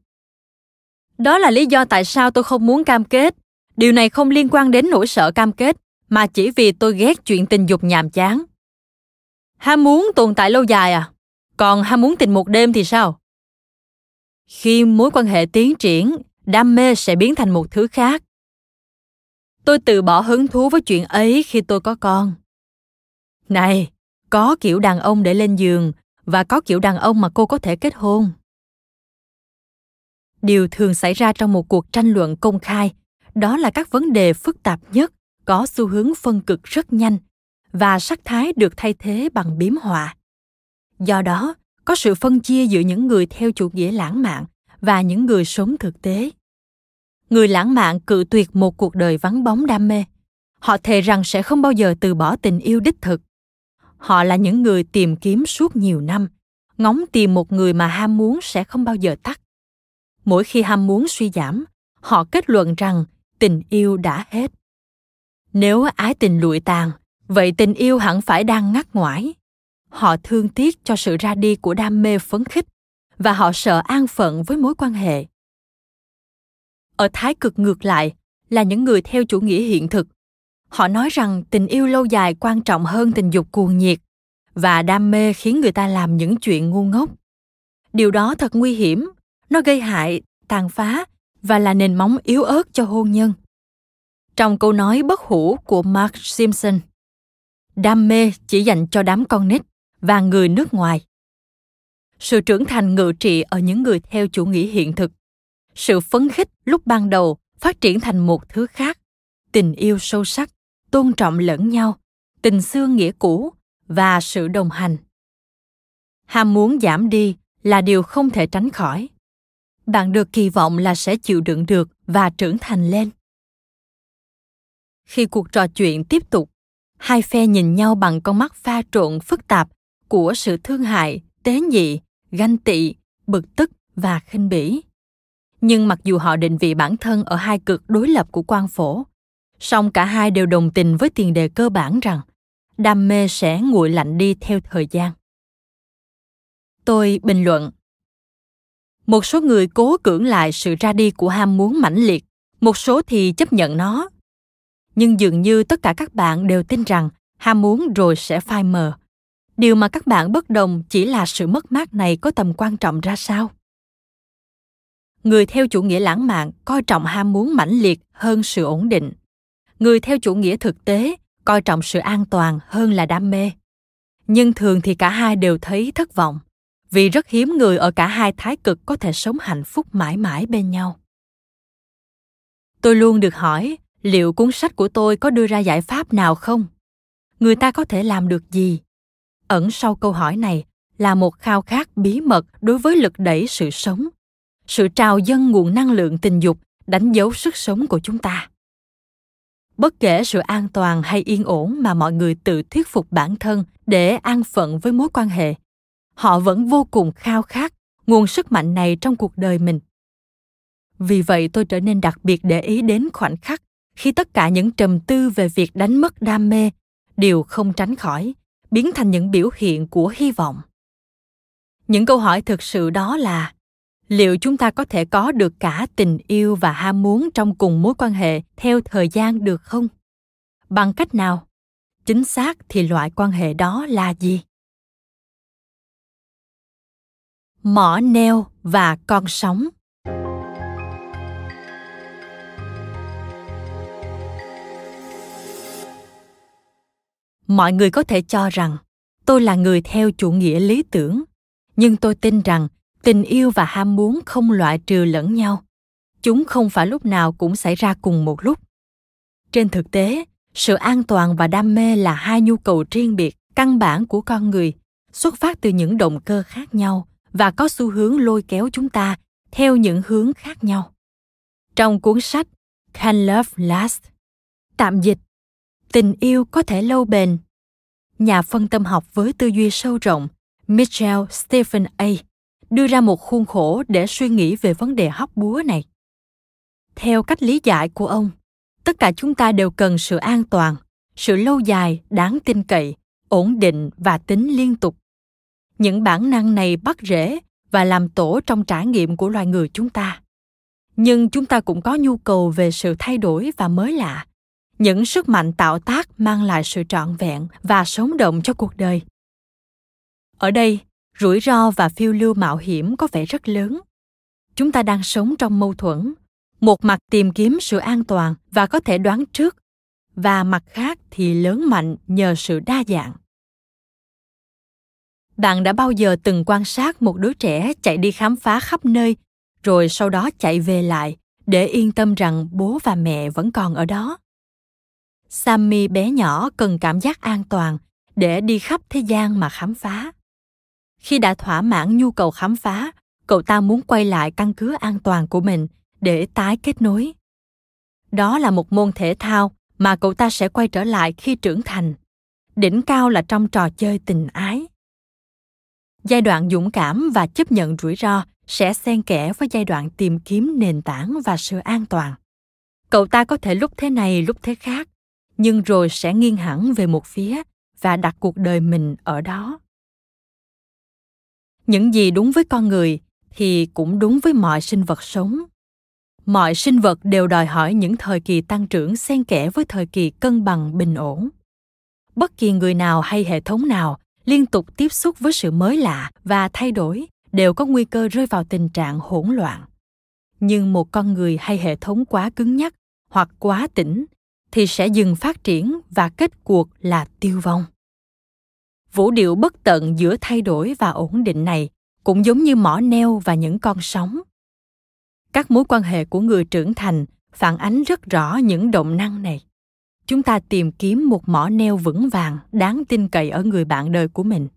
Đó là lý do tại sao tôi không muốn cam kết. Điều này không liên quan đến nỗi sợ cam kết, mà chỉ vì tôi ghét chuyện tình dục nhàm chán. Ham muốn tồn tại lâu dài à? Còn ham muốn tình một đêm thì sao? Khi mối quan hệ tiến triển, đam mê sẽ biến thành một thứ khác. Tôi từ bỏ hứng thú với chuyện ấy khi tôi có con. Này, có kiểu đàn ông để lên giường và có kiểu đàn ông mà cô có thể kết hôn. Điều thường xảy ra trong một cuộc tranh luận công khai, đó là các vấn đề phức tạp nhất, có xu hướng phân cực rất nhanh và sắc thái được thay thế bằng biếm họa do đó, có sự phân chia giữa những người theo chủ nghĩa lãng mạn và những người sống thực tế. Người lãng mạn cự tuyệt một cuộc đời vắng bóng đam mê. Họ thề rằng sẽ không bao giờ từ bỏ tình yêu đích thực. Họ là những người tìm kiếm suốt nhiều năm. Ngóng tìm một người mà ham muốn sẽ không bao giờ tắt. Mỗi khi ham muốn suy giảm, họ kết luận rằng tình yêu đã hết. Nếu ái tình lụi tàn, vậy tình yêu hẳn phải đang ngắt ngoải họ thương tiếc cho sự ra đi của đam mê phấn khích và họ sợ an phận với mối quan hệ. Ở thái cực ngược lại, là những người theo chủ nghĩa hiện thực. Họ nói rằng tình yêu lâu dài quan trọng hơn tình dục cuồng nhiệt và đam mê khiến người ta làm những chuyện ngu ngốc. Điều đó thật nguy hiểm, nó gây hại, tàn phá và là nền móng yếu ớt cho hôn nhân. Trong câu nói bất hủ của mark simpson, đam mê chỉ dành cho đám con nít và người nước ngoài. Sự trưởng thành ngự trị ở những người theo chủ nghĩa hiện thực. Sự phấn khích lúc ban đầu phát triển thành một thứ khác. Tình yêu sâu sắc, tôn trọng lẫn nhau, tình xưa nghĩa cũ và sự đồng hành. Ham muốn giảm đi là điều không thể tránh khỏi. Bạn được kỳ vọng là sẽ chịu đựng được và trưởng thành lên. Khi cuộc trò chuyện tiếp tục, hai phe nhìn nhau bằng con mắt pha trộn phức tạp của sự thương hại, tế nhị, ganh tị, bực tức và khinh bỉ. Nhưng mặc dù họ định vị bản thân ở hai cực đối lập của quan phổ, song cả hai đều đồng tình với tiền đề cơ bản rằng đam mê sẽ nguội lạnh đi theo thời gian. Tôi bình luận, một số người cố cưỡng lại sự ra đi của ham muốn mãnh liệt, một số thì chấp nhận nó. Nhưng dường như tất cả các bạn đều tin rằng ham muốn rồi sẽ phai mờ điều mà các bạn bất đồng chỉ là sự mất mát này có tầm quan trọng ra sao? Người theo chủ nghĩa lãng mạn coi trọng ham muốn mãnh liệt hơn sự ổn định. Người theo chủ nghĩa thực tế coi trọng sự an toàn hơn là đam mê. Nhưng thường thì cả hai đều thấy thất vọng, vì rất hiếm người ở cả hai thái cực có thể sống hạnh phúc mãi mãi bên nhau. Tôi luôn được hỏi, liệu cuốn sách của tôi có đưa ra giải pháp nào không? Người ta có thể làm được gì? Ẩn sau câu hỏi này là một khao khát bí mật đối với lực đẩy sự sống. Sự trào dâng nguồn năng lượng tình dục đánh dấu sức sống của chúng ta. Bất kể sự an toàn hay yên ổn mà mọi người tự thuyết phục bản thân để an phận với mối quan hệ, họ vẫn vô cùng khao khát nguồn sức mạnh này trong cuộc đời mình. Vì vậy tôi trở nên đặc biệt để ý đến khoảnh khắc khi tất cả những trầm tư về việc đánh mất đam mê đều không tránh khỏi biến thành những biểu hiện của hy vọng. Những câu hỏi thực sự đó là, liệu chúng ta có thể có được cả tình yêu và ham muốn trong cùng mối quan hệ theo thời gian được không? Bằng cách nào? Chính xác thì loại quan hệ đó là gì? Mỏ neo và con sóng. Mọi người có thể cho rằng, tôi là người theo chủ nghĩa lý tưởng. Nhưng tôi tin rằng, tình yêu và ham muốn không loại trừ lẫn nhau. Chúng không phải lúc nào cũng xảy ra cùng một lúc. Trên thực tế, sự an toàn và đam mê là hai nhu cầu riêng biệt, căn bản của con người, xuất phát từ những động cơ khác nhau và có xu hướng lôi kéo chúng ta theo những hướng khác nhau. Trong cuốn sách can love last, tạm dịch tình yêu có thể lâu bền nhà phân tâm học với tư duy sâu rộng Mitchell Stephen A đưa ra một khuôn khổ để suy nghĩ về vấn đề hóc búa này. Theo cách lý giải của ông, tất cả chúng ta đều cần sự an toàn, sự lâu dài, đáng tin cậy, ổn định và tính liên tục. Những bản năng này bắt rễ và làm tổ trong trải nghiệm của loài người chúng ta. Nhưng chúng ta cũng có nhu cầu về sự thay đổi và mới lạ, những sức mạnh tạo tác mang lại sự trọn vẹn và sống động cho cuộc đời. Ở đây, rủi ro và phiêu lưu mạo hiểm có vẻ rất lớn. Chúng ta đang sống trong mâu thuẫn, một mặt tìm kiếm sự an toàn và có thể đoán trước, và mặt khác thì lớn mạnh nhờ sự đa dạng. Bạn đã bao giờ từng quan sát một đứa trẻ chạy đi khám phá khắp nơi, rồi sau đó chạy về lại để yên tâm rằng bố và mẹ vẫn còn ở đó? Sammy bé nhỏ cần cảm giác an toàn để đi khắp thế gian mà khám phá. Khi đã thỏa mãn nhu cầu khám phá, cậu ta muốn quay lại căn cứ an toàn của mình để tái kết nối. Đó là một môn thể thao mà cậu ta sẽ quay trở lại khi trưởng thành. Đỉnh cao là trong trò chơi tình ái. Giai đoạn dũng cảm và chấp nhận rủi ro sẽ xen kẽ với giai đoạn tìm kiếm nền tảng và sự an toàn. Cậu ta có thể lúc thế này, lúc thế khác nhưng rồi sẽ nghiêng hẳn về một phía và đặt cuộc đời mình ở đó. Những gì đúng với con người thì cũng đúng với mọi sinh vật sống. Mọi sinh vật đều đòi hỏi những thời kỳ tăng trưởng xen kẽ với thời kỳ cân bằng bình ổn. Bất kỳ người nào hay hệ thống nào liên tục tiếp xúc với sự mới lạ và thay đổi đều có nguy cơ rơi vào tình trạng hỗn loạn. Nhưng một con người hay hệ thống quá cứng nhắc hoặc quá tĩnh thì sẽ dừng phát triển và kết cuộc là tiêu vong. Vũ điệu bất tận giữa thay đổi và ổn định này cũng giống như mỏ neo và những con sóng. Các mối quan hệ của người trưởng thành phản ánh rất rõ những động năng này. Chúng ta tìm kiếm một mỏ neo vững vàng, đáng tin cậy ở người bạn đời của mình.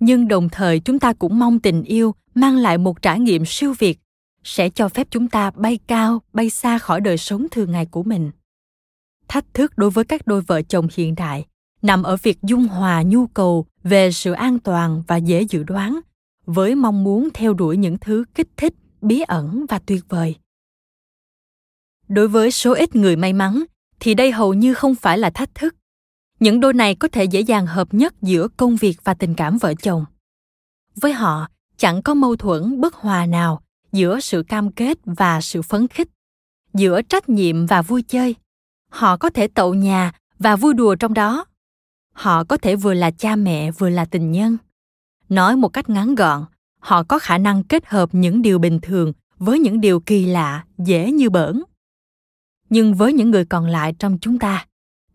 Nhưng đồng thời chúng ta cũng mong tình yêu mang lại một trải nghiệm siêu việt, sẽ cho phép chúng ta bay cao, bay xa khỏi đời sống thường ngày của mình thách thức đối với các đôi vợ chồng hiện đại, nằm ở việc dung hòa nhu cầu về sự an toàn và dễ dự đoán, với mong muốn theo đuổi những thứ kích thích, bí ẩn và tuyệt vời. Đối với số ít người may mắn, thì đây hầu như không phải là thách thức. Những đôi này có thể dễ dàng hợp nhất giữa công việc và tình cảm vợ chồng. Với họ, chẳng có mâu thuẫn bất hòa nào giữa sự cam kết và sự phấn khích, giữa trách nhiệm và vui chơi họ có thể tậu nhà và vui đùa trong đó. Họ có thể vừa là cha mẹ vừa là tình nhân. Nói một cách ngắn gọn, họ có khả năng kết hợp những điều bình thường với những điều kỳ lạ, dễ như bỡn nhưng với những người còn lại trong chúng ta,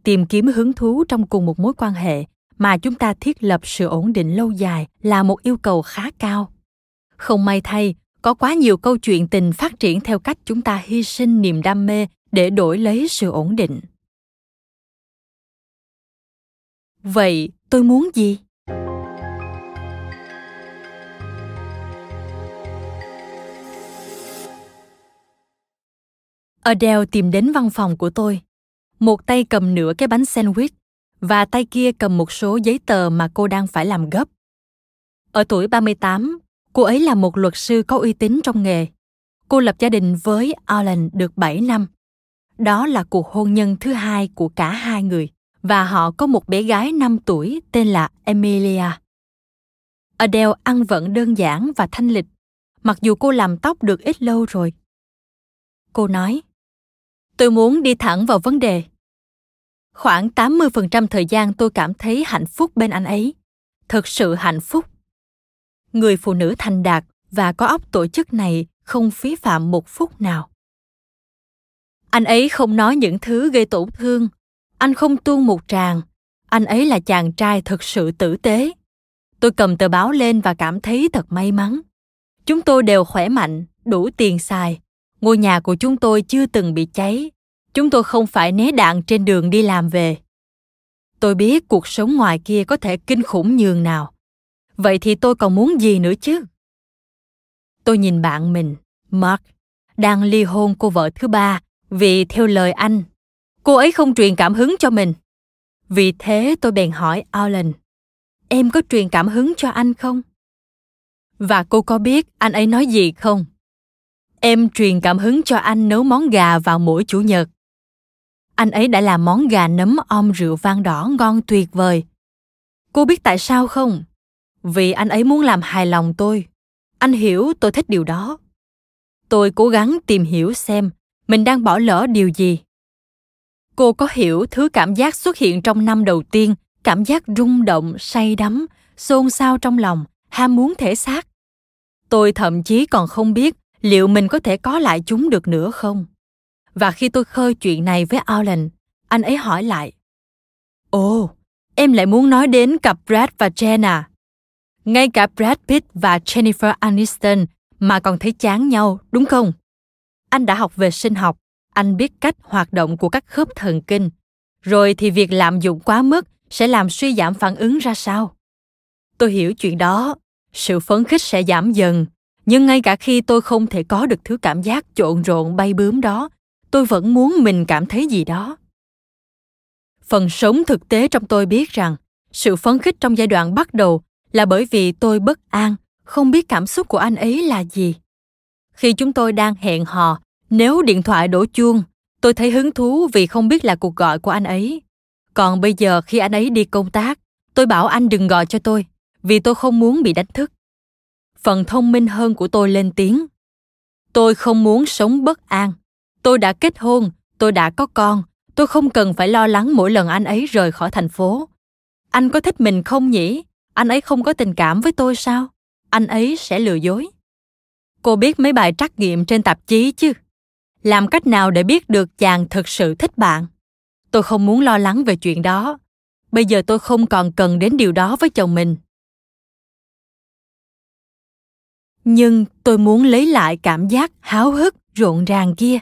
tìm kiếm hứng thú trong cùng một mối quan hệ mà chúng ta thiết lập sự ổn định lâu dài là một yêu cầu khá cao. Không may thay có quá nhiều câu chuyện tình phát triển theo cách chúng ta hy sinh niềm đam mê để đổi lấy sự ổn định vậy tôi muốn gì Adele tìm đến văn phòng của tôi. Một tay cầm nửa cái bánh sandwich và tay kia cầm một số giấy tờ mà cô đang phải làm gấp. Ở tuổi 38, cô ấy là một luật sư có uy tín trong nghề. Cô lập gia đình với Alan được 7 năm. Đó là cuộc hôn nhân thứ hai của cả hai người và họ có một bé gái 5 tuổi tên là Emilia. Adele ăn vẫn đơn giản và thanh lịch, mặc dù cô làm tóc được ít lâu rồi. Cô nói, tôi muốn đi thẳng vào vấn đề. Khoảng 80% thời gian tôi cảm thấy hạnh phúc bên anh ấy. Thực sự hạnh phúc. Người phụ nữ thành đạt và có óc tổ chức này không phí phạm một phút nào. Anh ấy không nói những thứ gây tổn thương. Anh không tuôn một tràng. Anh ấy là chàng trai thực sự tử tế. Tôi cầm tờ báo lên và cảm thấy thật may mắn. Chúng tôi đều khỏe mạnh, đủ tiền xài. Ngôi nhà của chúng tôi chưa từng bị cháy chúng tôi không phải né đạn trên đường đi làm về tôi biết cuộc sống ngoài kia có thể kinh khủng nhường nào vậy thì tôi còn muốn gì nữa chứ? Tôi nhìn bạn mình, mark, đang ly hôn cô vợ thứ ba. Vì theo lời anh, cô ấy không truyền cảm hứng cho mình. Vì thế tôi bèn hỏi alan, em có truyền cảm hứng cho anh không? Và cô có biết anh ấy nói gì không? Em truyền cảm hứng cho anh nấu món gà vào mỗi chủ nhật. Anh ấy đã làm món gà nấm om rượu vang đỏ ngon tuyệt vời. Cô biết tại sao không? Vì anh ấy muốn làm hài lòng tôi. Anh hiểu tôi thích điều đó. Tôi cố gắng tìm hiểu xem mình đang bỏ lỡ điều gì. Cô có hiểu thứ cảm giác xuất hiện trong năm đầu tiên, cảm giác rung động, say đắm, xôn xao trong lòng, ham muốn thể xác. Tôi thậm chí còn không biết liệu mình có thể có lại chúng được nữa không. Và khi tôi khơi chuyện này với Alan, anh ấy hỏi lại. Ồ, em lại muốn nói đến cặp Brad và Jen à? Ngay cả Brad Pitt và Jennifer Aniston mà còn thấy chán nhau, đúng không? Anh đã học về sinh học, anh biết cách hoạt động của các khớp thần kinh. Rồi thì việc lạm dụng quá mức sẽ làm suy giảm phản ứng ra sao? Tôi hiểu chuyện đó, sự phấn khích sẽ giảm dần, nhưng ngay cả khi tôi không thể có được thứ cảm giác trộn rộn bay bướm đó tôi vẫn muốn mình cảm thấy gì đó phần sống thực tế trong tôi biết rằng sự phấn khích trong giai đoạn bắt đầu là bởi vì tôi bất an, không biết cảm xúc của anh ấy là gì. Khi chúng tôi đang hẹn hò, nếu điện thoại đổ chuông, tôi thấy hứng thú vì không biết là cuộc gọi của anh ấy. Còn bây giờ khi anh ấy đi công tác, tôi bảo anh đừng gọi cho tôi, vì tôi không muốn bị đánh thức. Phần thông minh hơn của tôi lên tiếng. Tôi không muốn sống bất an. Tôi đã kết hôn, tôi đã có con, tôi không cần phải lo lắng mỗi lần anh ấy rời khỏi thành phố. Anh có thích mình không nhỉ? Anh ấy không có tình cảm với tôi sao? Anh ấy sẽ lừa dối. Cô biết mấy bài trắc nghiệm trên tạp chí chứ? Làm cách nào để biết được chàng thực sự thích bạn? Tôi không muốn lo lắng về chuyện đó. Bây giờ tôi không còn cần đến điều đó với chồng mình. Nhưng tôi muốn lấy lại cảm giác háo hức rộn ràng kia.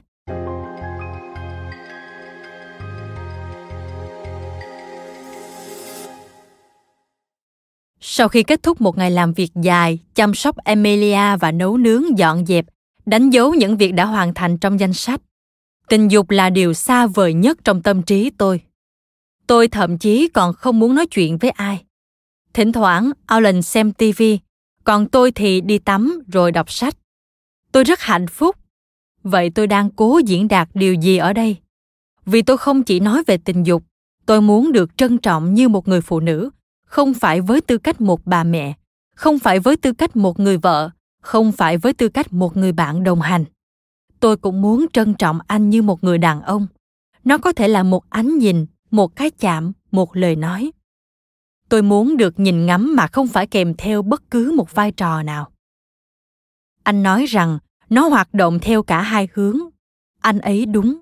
Sau khi kết thúc một ngày làm việc dài, chăm sóc Emilia và nấu nướng dọn dẹp, đánh dấu những việc đã hoàn thành trong danh sách. Tình dục là điều xa vời nhất trong tâm trí tôi. Tôi thậm chí còn không muốn nói chuyện với ai. Thỉnh thoảng, Alan xem TV, còn tôi thì đi tắm rồi đọc sách. Tôi rất hạnh phúc. Vậy tôi đang cố diễn đạt điều gì ở đây? Vì tôi không chỉ nói về tình dục, tôi muốn được trân trọng như một người phụ nữ không phải với tư cách một bà mẹ, không phải với tư cách một người vợ, không phải với tư cách một người bạn đồng hành. Tôi cũng muốn trân trọng anh như một người đàn ông. Nó có thể là một ánh nhìn, một cái chạm, một lời nói. Tôi muốn được nhìn ngắm mà không phải kèm theo bất cứ một vai trò nào. Anh nói rằng, nó hoạt động theo cả hai hướng. Anh ấy đúng.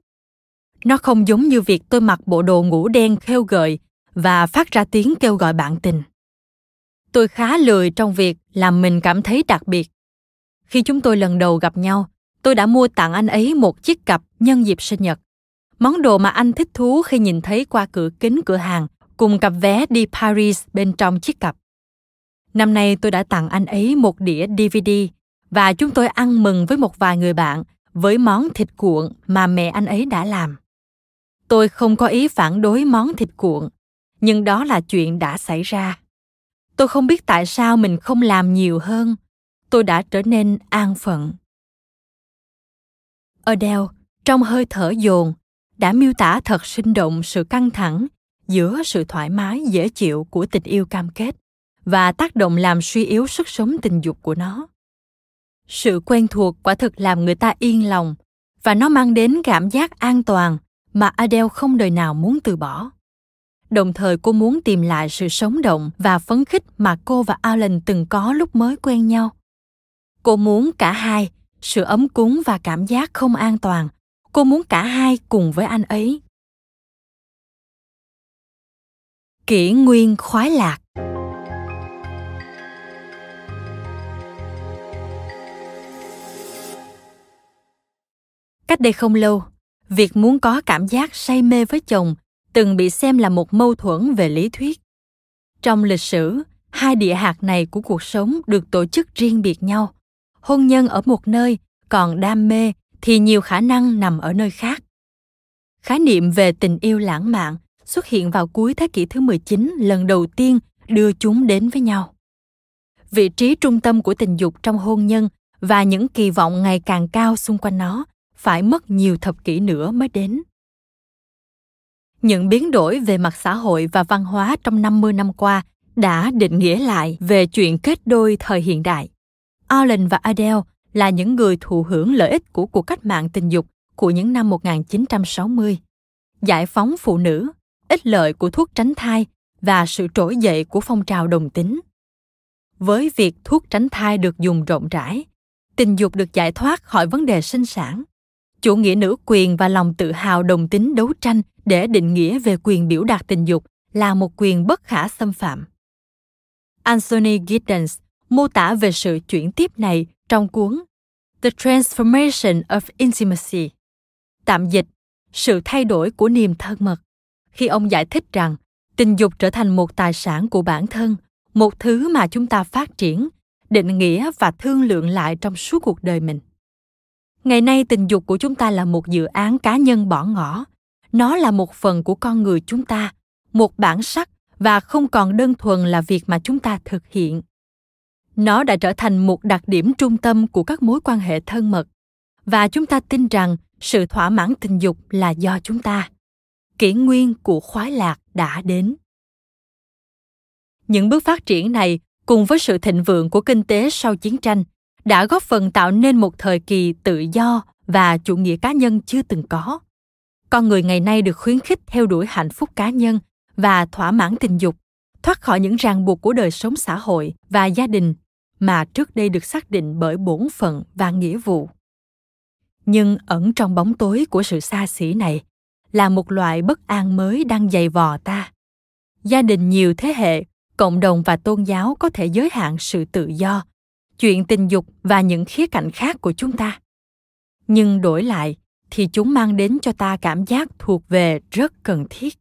Nó không giống như việc tôi mặc bộ đồ ngủ đen khêu gợi và phát ra tiếng kêu gọi bạn tình tôi khá lười trong việc làm mình cảm thấy đặc biệt khi chúng tôi lần đầu gặp nhau tôi đã mua tặng anh ấy một chiếc cặp nhân dịp sinh nhật Món đồ mà anh thích thú khi nhìn thấy qua cửa kính cửa hàng cùng cặp vé đi Paris bên trong chiếc cặp. Năm nay tôi đã tặng anh ấy một đĩa DVD và chúng tôi ăn mừng với một vài người bạn với món thịt cuộn mà mẹ anh ấy đã làm. Tôi không có ý phản đối món thịt cuộn, nhưng đó là chuyện đã xảy ra. Tôi không biết tại sao mình không làm nhiều hơn. Tôi đã trở nên an phận. Adele, trong hơi thở dồn, đã miêu tả thật sinh động sự căng thẳng giữa sự thoải mái dễ chịu của tình yêu cam kết và tác động làm suy yếu sức sống tình dục của nó sự quen thuộc quả thực làm người ta yên lòng và nó mang đến cảm giác an toàn mà adele không đời nào muốn từ bỏ đồng thời cô muốn tìm lại sự sống động và phấn khích mà cô và alan từng có lúc mới quen nhau. Cô muốn cả hai, sự ấm cúng và cảm giác không an toàn. Cô muốn cả hai cùng với anh ấy. Kỷ nguyên khoái lạc cách đây không lâu, việc muốn có cảm giác say mê với chồng từng bị xem là một mâu thuẫn về lý thuyết trong lịch sử, hai địa hạt này của cuộc sống được tổ chức riêng biệt nhau hôn nhân ở một nơi, còn đam mê thì nhiều khả năng nằm ở nơi khác. Khái niệm về tình yêu lãng mạn xuất hiện vào cuối thế kỷ thứ 19 lần đầu tiên đưa chúng đến với nhau. Vị trí trung tâm của tình dục trong hôn nhân và những kỳ vọng ngày càng cao xung quanh nó phải mất nhiều thập kỷ nữa mới đến. Những biến đổi về mặt xã hội và văn hóa trong 50 năm qua đã định nghĩa lại về chuyện kết đôi thời hiện đại. Alan và Adele là những người thụ hưởng lợi ích của cuộc cách mạng tình dục của những năm 1960. Giải phóng phụ nữ, ích lợi của thuốc tránh thai và sự trỗi dậy của phong trào đồng tính. Với việc thuốc tránh thai được dùng rộng rãi, tình dục được giải thoát khỏi vấn đề sinh sản. Chủ nghĩa nữ quyền và lòng tự hào đồng tính đấu tranh để định nghĩa về quyền biểu đạt tình dục là một quyền bất khả xâm phạm. Anthony Giddens mô tả về sự chuyển tiếp này trong cuốn The Transformation of Intimacy. Tạm dịch, sự thay đổi của niềm thân mật. Khi ông giải thích rằng tình dục trở thành một tài sản của bản thân, một thứ mà chúng ta phát triển, định nghĩa và thương lượng lại trong suốt cuộc đời mình. Ngày nay tình dục của chúng ta là một dự án cá nhân bỏ ngỏ. Nó là một phần của con người chúng ta, một bản sắc và không còn đơn thuần là việc mà chúng ta thực hiện. Nó đã trở thành một đặc điểm trung tâm của các mối quan hệ thân mật và chúng ta tin rằng sự thỏa mãn tình dục là do chúng ta. Kỷ nguyên của khoái lạc đã đến. Những bước phát triển này cùng với sự thịnh vượng của kinh tế sau chiến tranh đã góp phần tạo nên một thời kỳ tự do và chủ nghĩa cá nhân chưa từng có. Con người ngày nay được khuyến khích theo đuổi hạnh phúc cá nhân và thỏa mãn tình dục, thoát khỏi những ràng buộc của đời sống xã hội và gia đình mà trước đây được xác định bởi bổn phận và nghĩa vụ. Nhưng ẩn trong bóng tối của sự xa xỉ này là một loại bất an mới đang dày vò ta. Gia đình nhiều thế hệ, cộng đồng và tôn giáo có thể giới hạn sự tự do chuyện tình dục và những khía cạnh khác của chúng ta. Nhưng đổi lại, thì chúng mang đến cho ta cảm giác thuộc về rất cần thiết.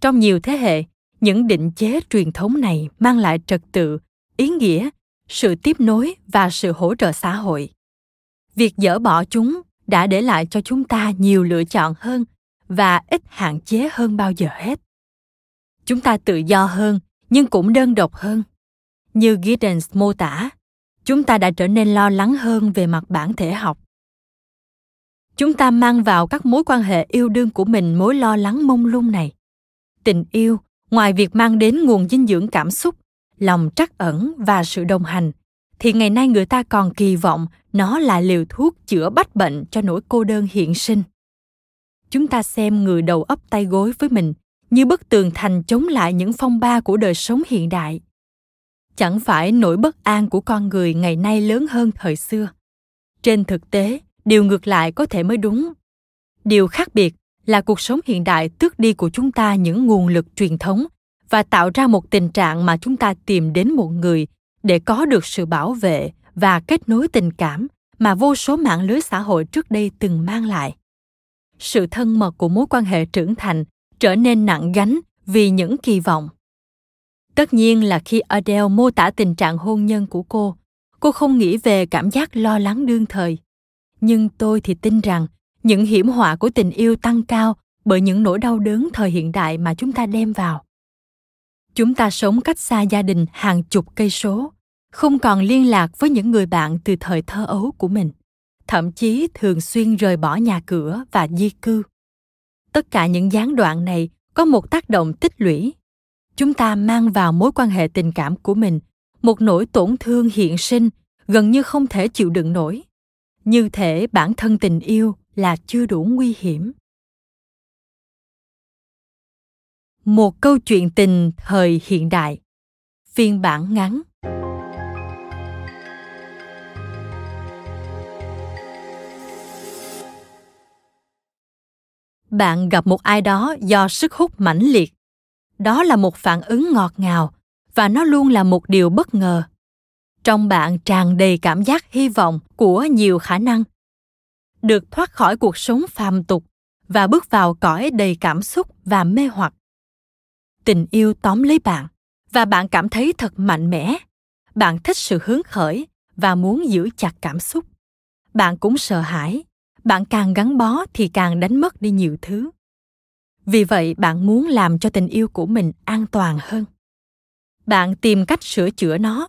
Trong nhiều thế hệ, những định chế truyền thống này mang lại trật tự, ý nghĩa, sự tiếp nối và sự hỗ trợ xã hội. Việc dỡ bỏ chúng đã để lại cho chúng ta nhiều lựa chọn hơn và ít hạn chế hơn bao giờ hết. Chúng ta tự do hơn, nhưng cũng đơn độc hơn như giddens mô tả, chúng ta đã trở nên lo lắng hơn về mặt bản thể học. Chúng ta mang vào các mối quan hệ yêu đương của mình mối lo lắng mông lung này. Tình yêu, ngoài việc mang đến nguồn dinh dưỡng cảm xúc, lòng trắc ẩn và sự đồng hành, thì ngày nay người ta còn kỳ vọng nó là liều thuốc chữa bách bệnh cho nỗi cô đơn hiện sinh. Chúng ta xem người đầu ấp tay gối với mình như bức tường thành chống lại những phong ba của đời sống hiện đại chẳng phải nỗi bất an của con người ngày nay lớn hơn thời xưa. Trên thực tế, điều ngược lại có thể mới đúng. Điều khác biệt là cuộc sống hiện đại tước đi của chúng ta những nguồn lực truyền thống và tạo ra một tình trạng mà chúng ta tìm đến một người để có được sự bảo vệ và kết nối tình cảm mà vô số mạng lưới xã hội trước đây từng mang lại. Sự thân mật của mối quan hệ trưởng thành trở nên nặng gánh vì những kỳ vọng tất nhiên là khi adele mô tả tình trạng hôn nhân của cô cô không nghĩ về cảm giác lo lắng đương thời. Nhưng tôi thì tin rằng, những hiểm họa của tình yêu tăng cao bởi những nỗi đau đớn thời hiện đại mà chúng ta đem vào. Chúng ta sống cách xa gia đình hàng chục cây số, không còn liên lạc với những người bạn từ thời thơ ấu của mình, thậm chí thường xuyên rời bỏ nhà cửa và di cư. Tất cả những gián đoạn này có một tác động tích lũy chúng ta mang vào mối quan hệ tình cảm của mình, một nỗi tổn thương hiện sinh, gần như không thể chịu đựng nổi. Như thể bản thân tình yêu là chưa đủ nguy hiểm. Một câu chuyện tình thời hiện đại. Phiên bản ngắn. Bạn gặp một ai đó do sức hút mãnh liệt đó là một phản ứng ngọt ngào, và nó luôn là một điều bất ngờ. Trong bạn tràn đầy cảm giác hy vọng của nhiều khả năng, được thoát khỏi cuộc sống phàm tục và bước vào cõi đầy cảm xúc và mê hoặc. Tình yêu tóm lấy bạn, và bạn cảm thấy thật mạnh mẽ. Bạn thích sự hứng khởi và muốn giữ chặt cảm xúc. Bạn cũng sợ hãi, bạn càng gắn bó thì càng đánh mất đi nhiều thứ vì vậy, bạn muốn làm cho tình yêu của mình an toàn hơn. Bạn tìm cách sửa chữa nó,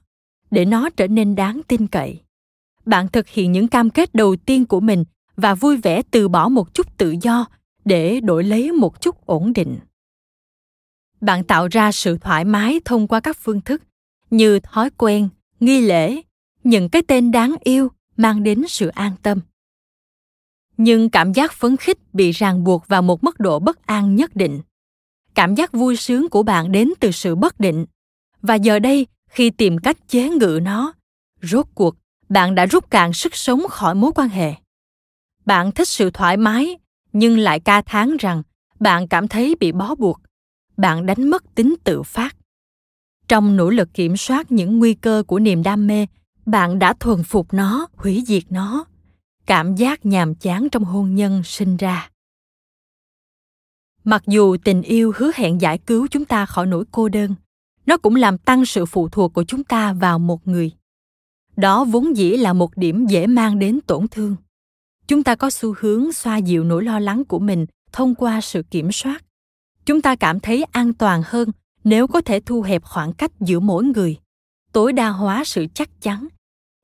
để nó trở nên đáng tin cậy. Bạn thực hiện những cam kết đầu tiên của mình và vui vẻ từ bỏ một chút tự do để đổi lấy một chút ổn định. Bạn tạo ra sự thoải mái thông qua các phương thức như thói quen, nghi lễ, những cái tên đáng yêu mang đến sự an tâm nhưng cảm giác phấn khích bị ràng buộc vào một mức độ bất an nhất định. Cảm giác vui sướng của bạn đến từ sự bất định. Và giờ đây, khi tìm cách chế ngự nó, rốt cuộc, bạn đã rút cạn sức sống khỏi mối quan hệ. Bạn thích sự thoải mái, nhưng lại ca thán rằng bạn cảm thấy bị bó buộc. Bạn đánh mất tính tự phát. Trong nỗ lực kiểm soát những nguy cơ của niềm đam mê, bạn đã thuần phục nó, hủy diệt nó cảm giác nhàm chán trong hôn nhân sinh ra. Mặc dù tình yêu hứa hẹn giải cứu chúng ta khỏi nỗi cô đơn, nó cũng làm tăng sự phụ thuộc của chúng ta vào một người. Đó vốn dĩ là một điểm dễ mang đến tổn thương. Chúng ta có xu hướng xoa dịu nỗi lo lắng của mình thông qua sự kiểm soát. Chúng ta cảm thấy an toàn hơn nếu có thể thu hẹp khoảng cách giữa mỗi người, tối đa hóa sự chắc chắn,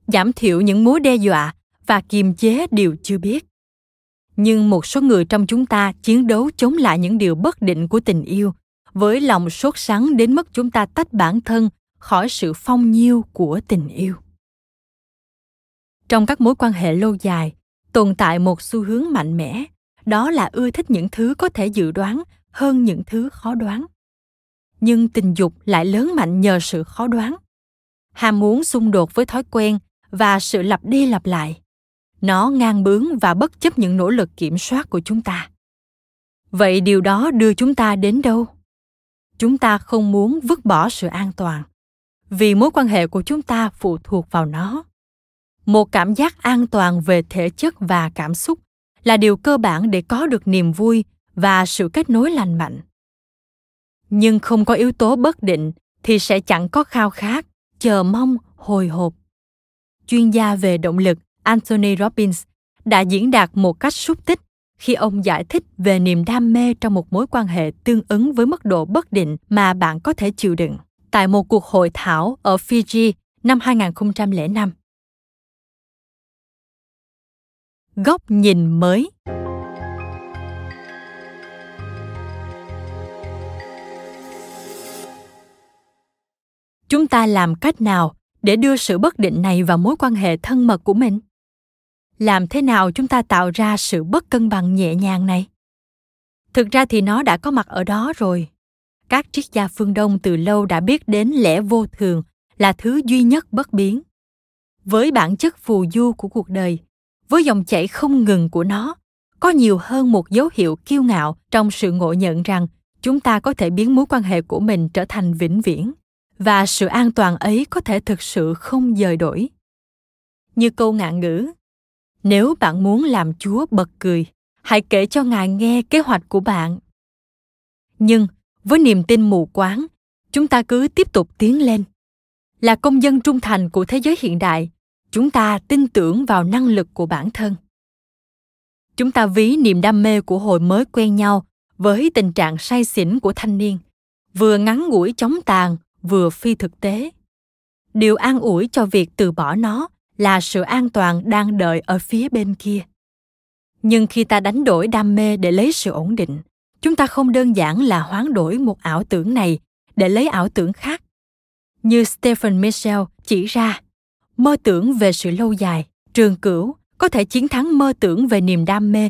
giảm thiểu những mối đe dọa và kiềm chế điều chưa biết. Nhưng một số người trong chúng ta chiến đấu chống lại những điều bất định của tình yêu, với lòng sốt sắng đến mức chúng ta tách bản thân khỏi sự phong nhiêu của tình yêu. Trong các mối quan hệ lâu dài, tồn tại một xu hướng mạnh mẽ, đó là ưa thích những thứ có thể dự đoán hơn những thứ khó đoán. Nhưng tình dục lại lớn mạnh nhờ sự khó đoán. Ham muốn xung đột với thói quen và sự lặp đi lặp lại nó ngang bướng và bất chấp những nỗ lực kiểm soát của chúng ta. Vậy điều đó đưa chúng ta đến đâu? Chúng ta không muốn vứt bỏ sự an toàn, vì mối quan hệ của chúng ta phụ thuộc vào nó. Một cảm giác an toàn về thể chất và cảm xúc là điều cơ bản để có được niềm vui và sự kết nối lành mạnh. Nhưng không có yếu tố bất định thì sẽ chẳng có khao khát, chờ mong, hồi hộp. Chuyên gia về động lực anthony robbins đã diễn đạt một cách xúc tích khi ông giải thích về niềm đam mê trong một mối quan hệ tương ứng với mức độ bất định mà bạn có thể chịu đựng tại một cuộc hội thảo ở Fiji năm 2005. Góc nhìn mới Chúng ta làm cách nào để đưa sự bất định này vào mối quan hệ thân mật của mình? Làm thế nào chúng ta tạo ra sự bất cân bằng nhẹ nhàng này? Thực ra thì nó đã có mặt ở đó rồi. Các triết gia phương đông từ lâu đã biết đến lẽ vô thường là thứ duy nhất bất biến. Với bản chất phù du của cuộc đời, với dòng chảy không ngừng của nó, có nhiều hơn một dấu hiệu kiêu ngạo trong sự ngộ nhận rằng chúng ta có thể biến mối quan hệ của mình trở thành vĩnh viễn và sự an toàn ấy có thể thực sự không dời đổi. Như câu ngạn ngữ nếu bạn muốn làm chúa bật cười, hãy kể cho ngài nghe kế hoạch của bạn. Nhưng, với niềm tin mù quáng, chúng ta cứ tiếp tục tiến lên. Là công dân trung thành của thế giới hiện đại, chúng ta tin tưởng vào năng lực của bản thân. Chúng ta ví niềm đam mê của hồi mới quen nhau với tình trạng say xỉn của thanh niên, vừa ngắn ngủi chóng tàn, vừa phi thực tế. Điều an ủi cho việc từ bỏ nó là sự an toàn đang đợi ở phía bên kia. Nhưng khi ta đánh đổi đam mê để lấy sự ổn định, chúng ta không đơn giản là hoán đổi một ảo tưởng này để lấy ảo tưởng khác. Như stephen michel chỉ ra, mơ tưởng về sự lâu dài, trường cửu, có thể chiến thắng mơ tưởng về niềm đam mê,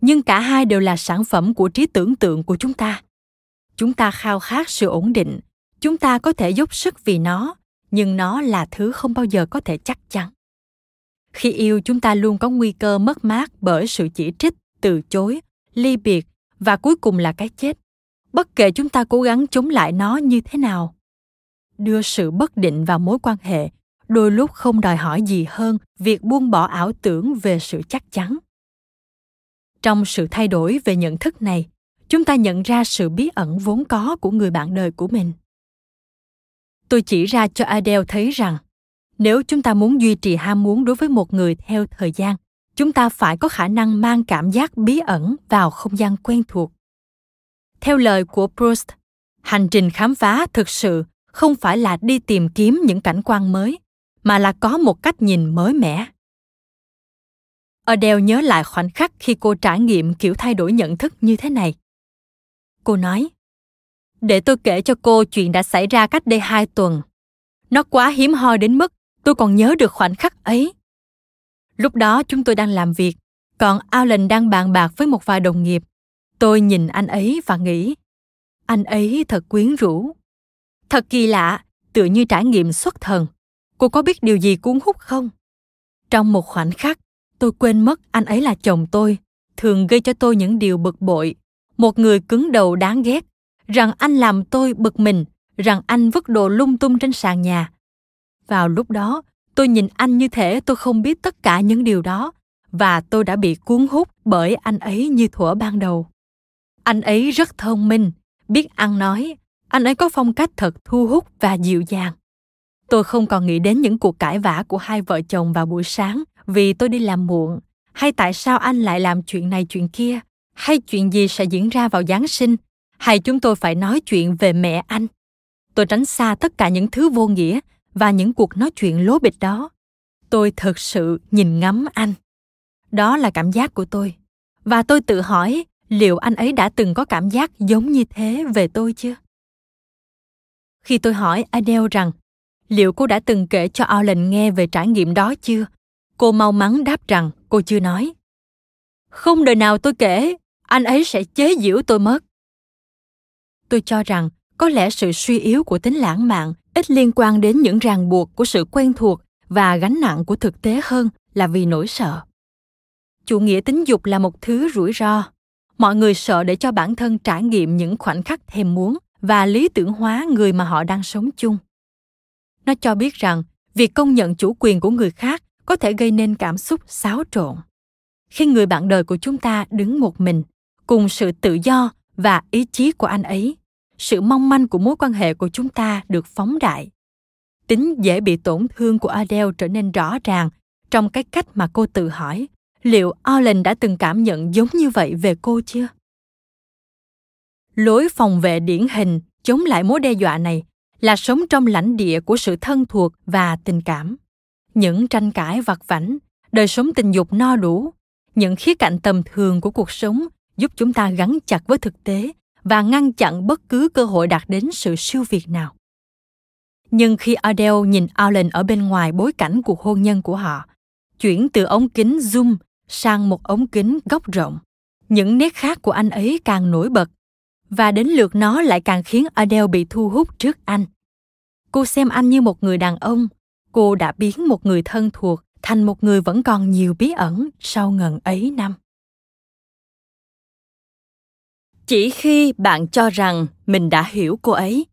nhưng cả hai đều là sản phẩm của trí tưởng tượng của chúng ta. Chúng ta khao khát sự ổn định, chúng ta có thể dốc sức vì nó, nhưng nó là thứ không bao giờ có thể chắc chắn khi yêu chúng ta luôn có nguy cơ mất mát bởi sự chỉ trích, từ chối, ly biệt và cuối cùng là cái chết. Bất kể chúng ta cố gắng chống lại nó như thế nào. Đưa sự bất định vào mối quan hệ, đôi lúc không đòi hỏi gì hơn việc buông bỏ ảo tưởng về sự chắc chắn. Trong sự thay đổi về nhận thức này, chúng ta nhận ra sự bí ẩn vốn có của người bạn đời của mình. Tôi chỉ ra cho adele thấy rằng nếu chúng ta muốn duy trì ham muốn đối với một người theo thời gian chúng ta phải có khả năng mang cảm giác bí ẩn vào không gian quen thuộc theo lời của proust hành trình khám phá thực sự không phải là đi tìm kiếm những cảnh quan mới mà là có một cách nhìn mới mẻ Adele nhớ lại khoảnh khắc khi cô trải nghiệm kiểu thay đổi nhận thức như thế này. Cô nói, để tôi kể cho cô chuyện đã xảy ra cách đây hai tuần. Nó quá hiếm hoi đến mức tôi còn nhớ được khoảnh khắc ấy. Lúc đó chúng tôi đang làm việc, còn Alan đang bàn bạc với một vài đồng nghiệp. Tôi nhìn anh ấy và nghĩ, anh ấy thật quyến rũ. Thật kỳ lạ, tựa như trải nghiệm xuất thần. Cô có biết điều gì cuốn hút không? Trong một khoảnh khắc, tôi quên mất anh ấy là chồng tôi, thường gây cho tôi những điều bực bội. Một người cứng đầu đáng ghét, rằng anh làm tôi bực mình, rằng anh vứt đồ lung tung trên sàn nhà. Vào lúc đó, tôi nhìn anh như thể tôi không biết tất cả những điều đó và tôi đã bị cuốn hút bởi anh ấy như thuở ban đầu. Anh ấy rất thông minh, biết ăn nói, anh ấy có phong cách thật thu hút và dịu dàng. Tôi không còn nghĩ đến những cuộc cãi vã của hai vợ chồng vào buổi sáng vì tôi đi làm muộn, hay tại sao anh lại làm chuyện này chuyện kia, hay chuyện gì sẽ diễn ra vào Giáng sinh, hay chúng tôi phải nói chuyện về mẹ anh. Tôi tránh xa tất cả những thứ vô nghĩa và những cuộc nói chuyện lố bịch đó. Tôi thực sự nhìn ngắm anh. Đó là cảm giác của tôi. Và tôi tự hỏi, liệu anh ấy đã từng có cảm giác giống như thế về tôi chưa? Khi tôi hỏi adele rằng, liệu cô đã từng kể cho alan nghe về trải nghiệm đó chưa? Cô mau mắn đáp rằng cô chưa nói. Không đời nào tôi kể, anh ấy sẽ chế giễu tôi mất. Tôi cho rằng có lẽ sự suy yếu của tính lãng mạn ít liên quan đến những ràng buộc của sự quen thuộc và gánh nặng của thực tế hơn là vì nỗi sợ. Chủ nghĩa tính dục là một thứ rủi ro. Mọi người sợ để cho bản thân trải nghiệm những khoảnh khắc thèm muốn và lý tưởng hóa người mà họ đang sống chung. Nó cho biết rằng, việc công nhận chủ quyền của người khác có thể gây nên cảm xúc xáo trộn. Khi người bạn đời của chúng ta đứng một mình, cùng sự tự do và ý chí của anh ấy sự mong manh của mối quan hệ của chúng ta được phóng đại tính dễ bị tổn thương của adele trở nên rõ ràng trong cái cách mà cô tự hỏi liệu Alan đã từng cảm nhận giống như vậy về cô chưa? Lối phòng vệ điển hình chống lại mối đe dọa này là sống trong lãnh địa của sự thân thuộc và tình cảm. Những tranh cãi vặt vảnh, đời sống tình dục no đủ, những khía cạnh tầm thường của cuộc sống giúp chúng ta gắn chặt với thực tế và ngăn chặn bất cứ cơ hội đạt đến sự siêu việt nào. Nhưng khi Adele nhìn Alan ở bên ngoài bối cảnh cuộc hôn nhân của họ, chuyển từ ống kính zoom sang một ống kính góc rộng, những nét khác của anh ấy càng nổi bật và đến lượt nó lại càng khiến Adele bị thu hút trước anh. Cô xem anh như một người đàn ông, cô đã biến một người thân thuộc thành một người vẫn còn nhiều bí ẩn sau ngần ấy năm. Chỉ khi bạn cho rằng mình đã hiểu cô ấy.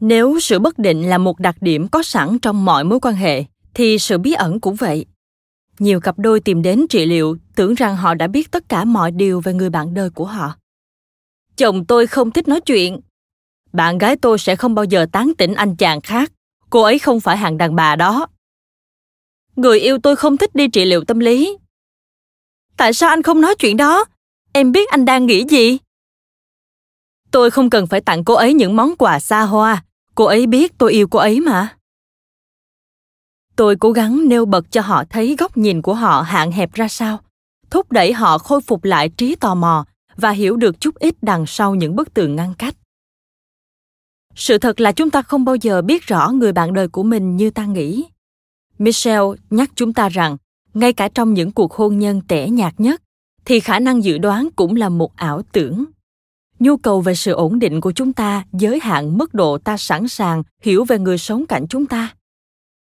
Nếu sự bất định là một đặc điểm có sẵn trong mọi mối quan hệ, thì sự bí ẩn cũng vậy. Nhiều cặp đôi tìm đến trị liệu tưởng rằng họ đã biết tất cả mọi điều về người bạn đời của họ. Chồng tôi không thích nói chuyện. Bạn gái tôi sẽ không bao giờ tán tỉnh anh chàng khác. Cô ấy không phải hạng đàn bà đó người yêu tôi không thích đi trị liệu tâm lý. Tại sao anh không nói chuyện đó? Em biết anh đang nghĩ gì? Tôi không cần phải tặng cô ấy những món quà xa hoa. Cô ấy biết tôi yêu cô ấy mà. Tôi cố gắng nêu bật cho họ thấy góc nhìn của họ hạn hẹp ra sao, thúc đẩy họ khôi phục lại trí tò mò và hiểu được chút ít đằng sau những bức tường ngăn cách. Sự thật là chúng ta không bao giờ biết rõ người bạn đời của mình như ta nghĩ michelle nhắc chúng ta rằng, ngay cả trong những cuộc hôn nhân tẻ nhạt nhất, thì khả năng dự đoán cũng là một ảo tưởng. Nhu cầu về sự ổn định của chúng ta giới hạn mức độ ta sẵn sàng hiểu về người sống cạnh chúng ta.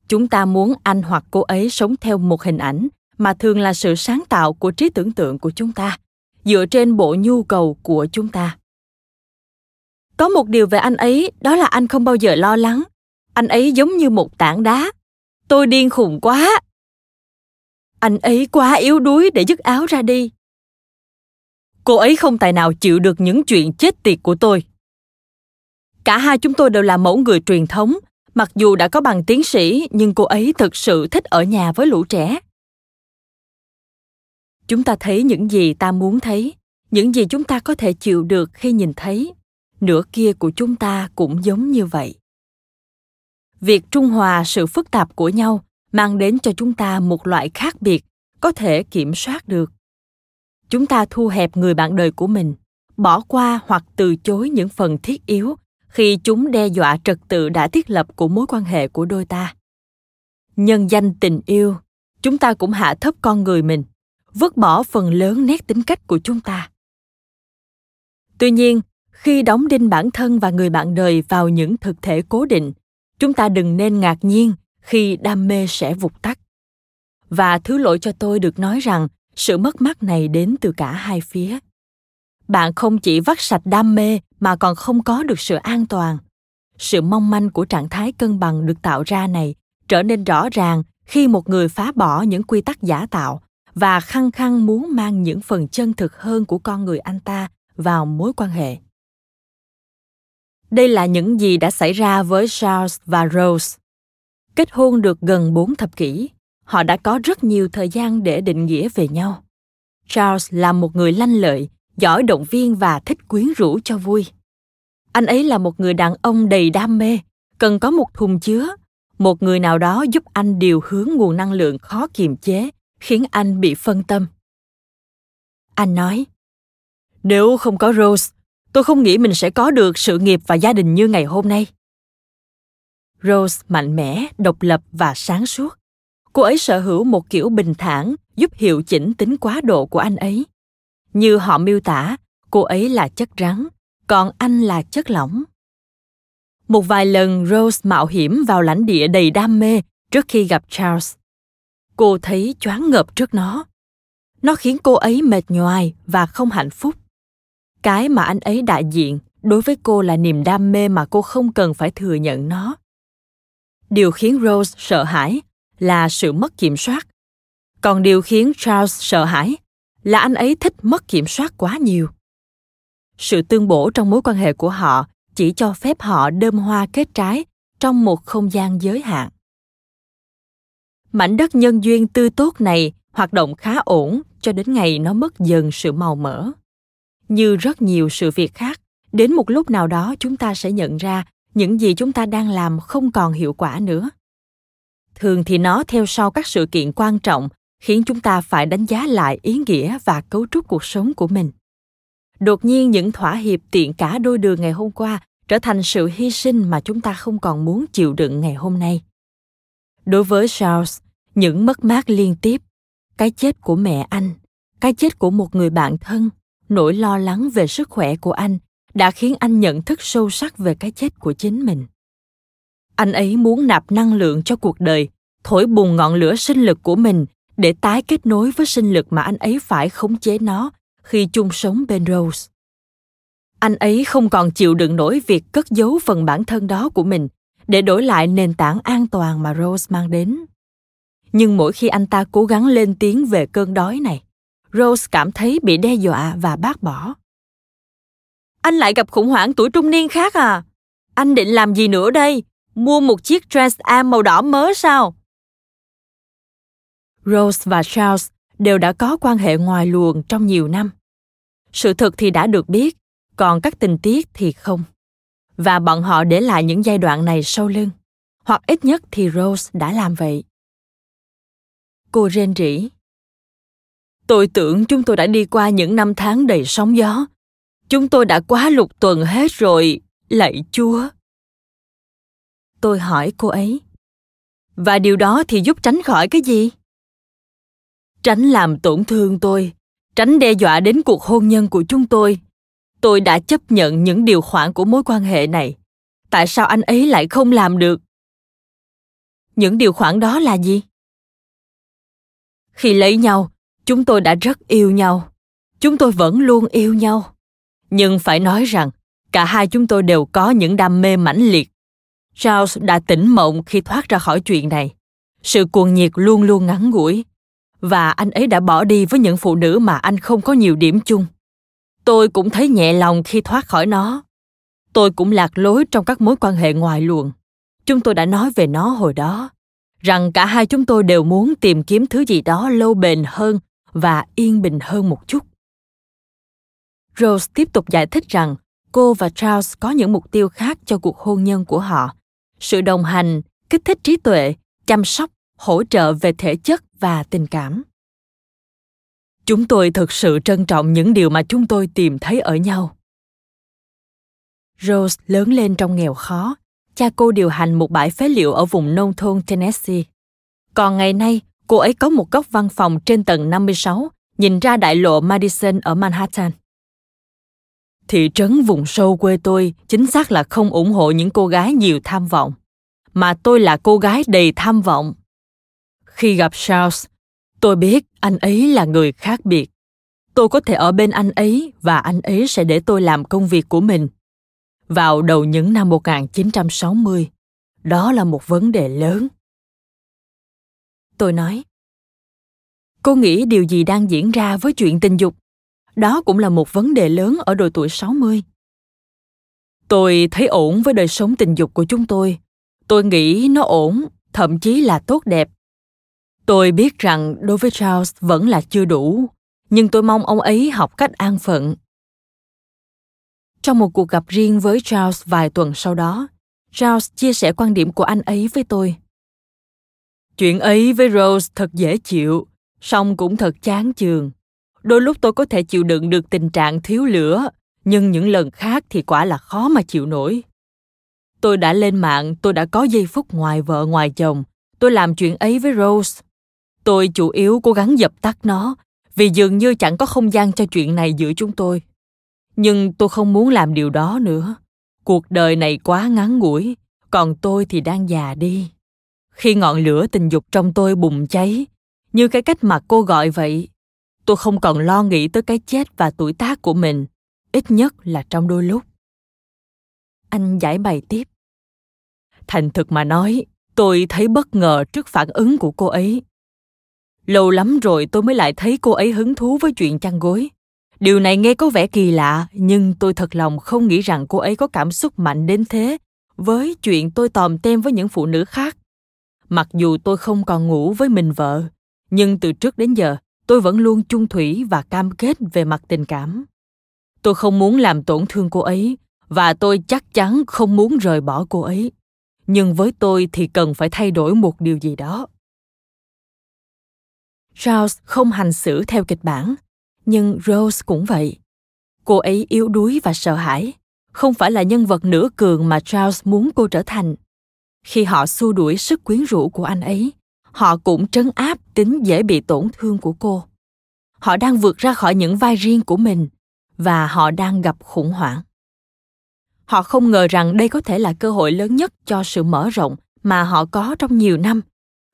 Chúng ta muốn anh hoặc cô ấy sống theo một hình ảnh mà thường là sự sáng tạo của trí tưởng tượng của chúng ta, dựa trên bộ nhu cầu của chúng ta. Có một điều về anh ấy, đó là anh không bao giờ lo lắng. Anh ấy giống như một tảng đá tôi điên khùng quá. Anh ấy quá yếu đuối để dứt áo ra đi. Cô ấy không tài nào chịu được những chuyện chết tiệt của tôi. Cả hai chúng tôi đều là mẫu người truyền thống, mặc dù đã có bằng tiến sĩ, nhưng cô ấy thực sự thích ở nhà với lũ trẻ. Chúng ta thấy những gì ta muốn thấy, những gì chúng ta có thể chịu được khi nhìn thấy. Nửa kia của chúng ta cũng giống như vậy việc trung hòa sự phức tạp của nhau mang đến cho chúng ta một loại khác biệt, có thể kiểm soát được. Chúng ta thu hẹp người bạn đời của mình, bỏ qua hoặc từ chối những phần thiết yếu khi chúng đe dọa trật tự đã thiết lập của mối quan hệ của đôi ta. Nhân danh tình yêu, chúng ta cũng hạ thấp con người mình, vứt bỏ phần lớn nét tính cách của chúng ta. Tuy nhiên, khi đóng đinh bản thân và người bạn đời vào những thực thể cố định chúng ta đừng nên ngạc nhiên khi đam mê sẽ vụt tắt. Và thứ lỗi cho tôi được nói rằng, sự mất mát này đến từ cả hai phía. Bạn không chỉ vắt sạch đam mê mà còn không có được sự an toàn. Sự mong manh của trạng thái cân bằng được tạo ra này trở nên rõ ràng khi một người phá bỏ những quy tắc giả tạo và khăng khăng muốn mang những phần chân thực hơn của con người anh ta vào mối quan hệ đây là những gì đã xảy ra với charles và rose. Kết hôn được gần bốn thập kỷ, họ đã có rất nhiều thời gian để định nghĩa về nhau. Charles là một người lanh lợi, giỏi động viên và thích quyến rũ cho vui. Anh ấy là một người đàn ông đầy đam mê, cần có một thùng chứa, một người nào đó giúp anh điều hướng nguồn năng lượng khó kiềm chế, khiến anh bị phân tâm. Anh nói, nếu không có rose tôi không nghĩ mình sẽ có được sự nghiệp và gia đình như ngày hôm nay. Rose mạnh mẽ, độc lập và sáng suốt. Cô ấy sở hữu một kiểu bình thản, giúp hiệu chỉnh tính quá độ của anh ấy. Như họ miêu tả, cô ấy là chất rắn, còn anh là chất lỏng. Một vài lần, rose mạo hiểm vào lãnh địa đầy đam mê trước khi gặp charles. Cô thấy choáng ngợp trước nó. Nó khiến cô ấy mệt nhoài và không hạnh phúc cái mà anh ấy đại diện đối với cô là niềm đam mê mà cô không cần phải thừa nhận nó. Điều khiến rose sợ hãi là sự mất kiểm soát. Còn điều khiến charles sợ hãi là anh ấy thích mất kiểm soát quá nhiều. Sự tương bổ trong mối quan hệ của họ chỉ cho phép họ đơm hoa kết trái trong một không gian giới hạn. Mảnh đất nhân duyên tươi tốt này hoạt động khá ổn cho đến ngày nó mất dần sự màu mỡ như rất nhiều sự việc khác. Đến một lúc nào đó, chúng ta sẽ nhận ra những gì chúng ta đang làm không còn hiệu quả nữa. Thường thì nó theo sau các sự kiện quan trọng, khiến chúng ta phải đánh giá lại ý nghĩa và cấu trúc cuộc sống của mình. Đột nhiên, những thỏa hiệp tiện cả đôi đường ngày hôm qua trở thành sự hy sinh mà chúng ta không còn muốn chịu đựng ngày hôm nay. Đối với charles, những mất mát liên tiếp, cái chết của mẹ anh, cái chết của một người bạn thân nỗi lo lắng về sức khỏe của anh đã khiến anh nhận thức sâu sắc về cái chết của chính mình anh ấy muốn nạp năng lượng cho cuộc đời thổi bùng ngọn lửa sinh lực của mình để tái kết nối với sinh lực mà anh ấy phải khống chế nó khi chung sống bên rose anh ấy không còn chịu đựng nổi việc cất giấu phần bản thân đó của mình để đổi lại nền tảng an toàn mà Rose mang đến. Nhưng mỗi khi anh ta cố gắng lên tiếng về cơn đói này, Rose cảm thấy bị đe dọa và bác bỏ. Anh lại gặp khủng hoảng tuổi trung niên khác à? Anh định làm gì nữa đây? Mua một chiếc dress Am màu đỏ mới sao? Rose và Charles đều đã có quan hệ ngoài luồng trong nhiều năm. Sự thật thì đã được biết, còn các tình tiết thì không. Và bọn họ để lại những giai đoạn này sau lưng. Hoặc ít nhất thì Rose đã làm vậy. Cô rên rỉ. Tôi tưởng chúng tôi đã đi qua những năm tháng đầy sóng gió. Chúng tôi đã quá lục tuần hết rồi, lạy Chúa. Tôi hỏi cô ấy. Và điều đó thì giúp tránh khỏi cái gì? Tránh làm tổn thương tôi, tránh đe dọa đến cuộc hôn nhân của chúng tôi. Tôi đã chấp nhận những điều khoản của mối quan hệ này. Tại sao anh ấy lại không làm được? Những điều khoản đó là gì? Khi lấy nhau, chúng tôi đã rất yêu nhau. Chúng tôi vẫn luôn yêu nhau. Nhưng phải nói rằng, cả hai chúng tôi đều có những đam mê mãnh liệt. Charles đã tỉnh mộng khi thoát ra khỏi chuyện này. Sự cuồng nhiệt luôn luôn ngắn ngủi và anh ấy đã bỏ đi với những phụ nữ mà anh không có nhiều điểm chung tôi cũng thấy nhẹ lòng khi thoát khỏi nó tôi cũng lạc lối trong các mối quan hệ ngoài luồng chúng tôi đã nói về nó hồi đó rằng cả hai chúng tôi đều muốn tìm kiếm thứ gì đó lâu bền hơn và yên bình hơn một chút. Rose tiếp tục giải thích rằng cô và charles có những mục tiêu khác cho cuộc hôn nhân của họ. Sự đồng hành kích thích trí tuệ chăm sóc hỗ trợ về thể chất và tình cảm. Chúng tôi thực sự trân trọng những điều mà chúng tôi tìm thấy ở nhau. Rose lớn lên trong nghèo khó. Cha cô điều hành một bãi phế liệu ở vùng nông thôn Tennessee. Còn ngày nay, cô ấy có một góc văn phòng trên tầng 56, nhìn ra đại lộ Madison ở Manhattan. Thị trấn vùng sâu quê tôi chính xác là không ủng hộ những cô gái nhiều tham vọng, mà tôi là cô gái đầy tham vọng. Khi gặp Charles, tôi biết anh ấy là người khác biệt. Tôi có thể ở bên anh ấy và anh ấy sẽ để tôi làm công việc của mình. Vào đầu những năm 1960, đó là một vấn đề lớn. Tôi nói, cô nghĩ điều gì đang diễn ra với chuyện tình dục? Đó cũng là một vấn đề lớn ở độ tuổi 60. Tôi thấy ổn với đời sống tình dục của chúng tôi. Tôi nghĩ nó ổn, thậm chí là tốt đẹp Tôi biết rằng đối với Charles vẫn là chưa đủ, nhưng tôi mong ông ấy học cách an phận. Trong một cuộc gặp riêng với Charles vài tuần sau đó, Charles chia sẻ quan điểm của anh ấy với tôi. Chuyện ấy với Rose thật dễ chịu, song cũng thật chán chường. Đôi lúc tôi có thể chịu đựng được tình trạng thiếu lửa, nhưng những lần khác thì quả là khó mà chịu nổi. Tôi đã lên mạng, tôi đã có giây phút ngoài vợ ngoài chồng. Tôi làm chuyện ấy với Rose. Tôi chủ yếu cố gắng dập tắt nó, vì dường như chẳng có không gian cho chuyện này giữa chúng tôi. Nhưng tôi không muốn làm điều đó nữa. Cuộc đời này quá ngắn ngủi, còn tôi thì đang già đi. Khi ngọn lửa tình dục trong tôi bùng cháy, như cái cách mà cô gọi vậy, tôi không còn lo nghĩ tới cái chết và tuổi tác của mình, ít nhất là trong đôi lúc. Anh giải bày tiếp. Thành thực mà nói, tôi thấy bất ngờ trước phản ứng của cô ấy Lâu lắm rồi tôi mới lại thấy cô ấy hứng thú với chuyện chăn gối. Điều này nghe có vẻ kỳ lạ, nhưng tôi thật lòng không nghĩ rằng cô ấy có cảm xúc mạnh đến thế với chuyện tôi tòm tem với những phụ nữ khác. Mặc dù tôi không còn ngủ với mình vợ, nhưng từ trước đến giờ tôi vẫn luôn chung thủy và cam kết về mặt tình cảm. Tôi không muốn làm tổn thương cô ấy và tôi chắc chắn không muốn rời bỏ cô ấy. Nhưng với tôi thì cần phải thay đổi một điều gì đó. Charles không hành xử theo kịch bản, nhưng Rose cũng vậy. Cô ấy yếu đuối và sợ hãi, không phải là nhân vật nửa cường mà Charles muốn cô trở thành. Khi họ xua đuổi sức quyến rũ của anh ấy, họ cũng trấn áp tính dễ bị tổn thương của cô. Họ đang vượt ra khỏi những vai riêng của mình và họ đang gặp khủng hoảng. Họ không ngờ rằng đây có thể là cơ hội lớn nhất cho sự mở rộng mà họ có trong nhiều năm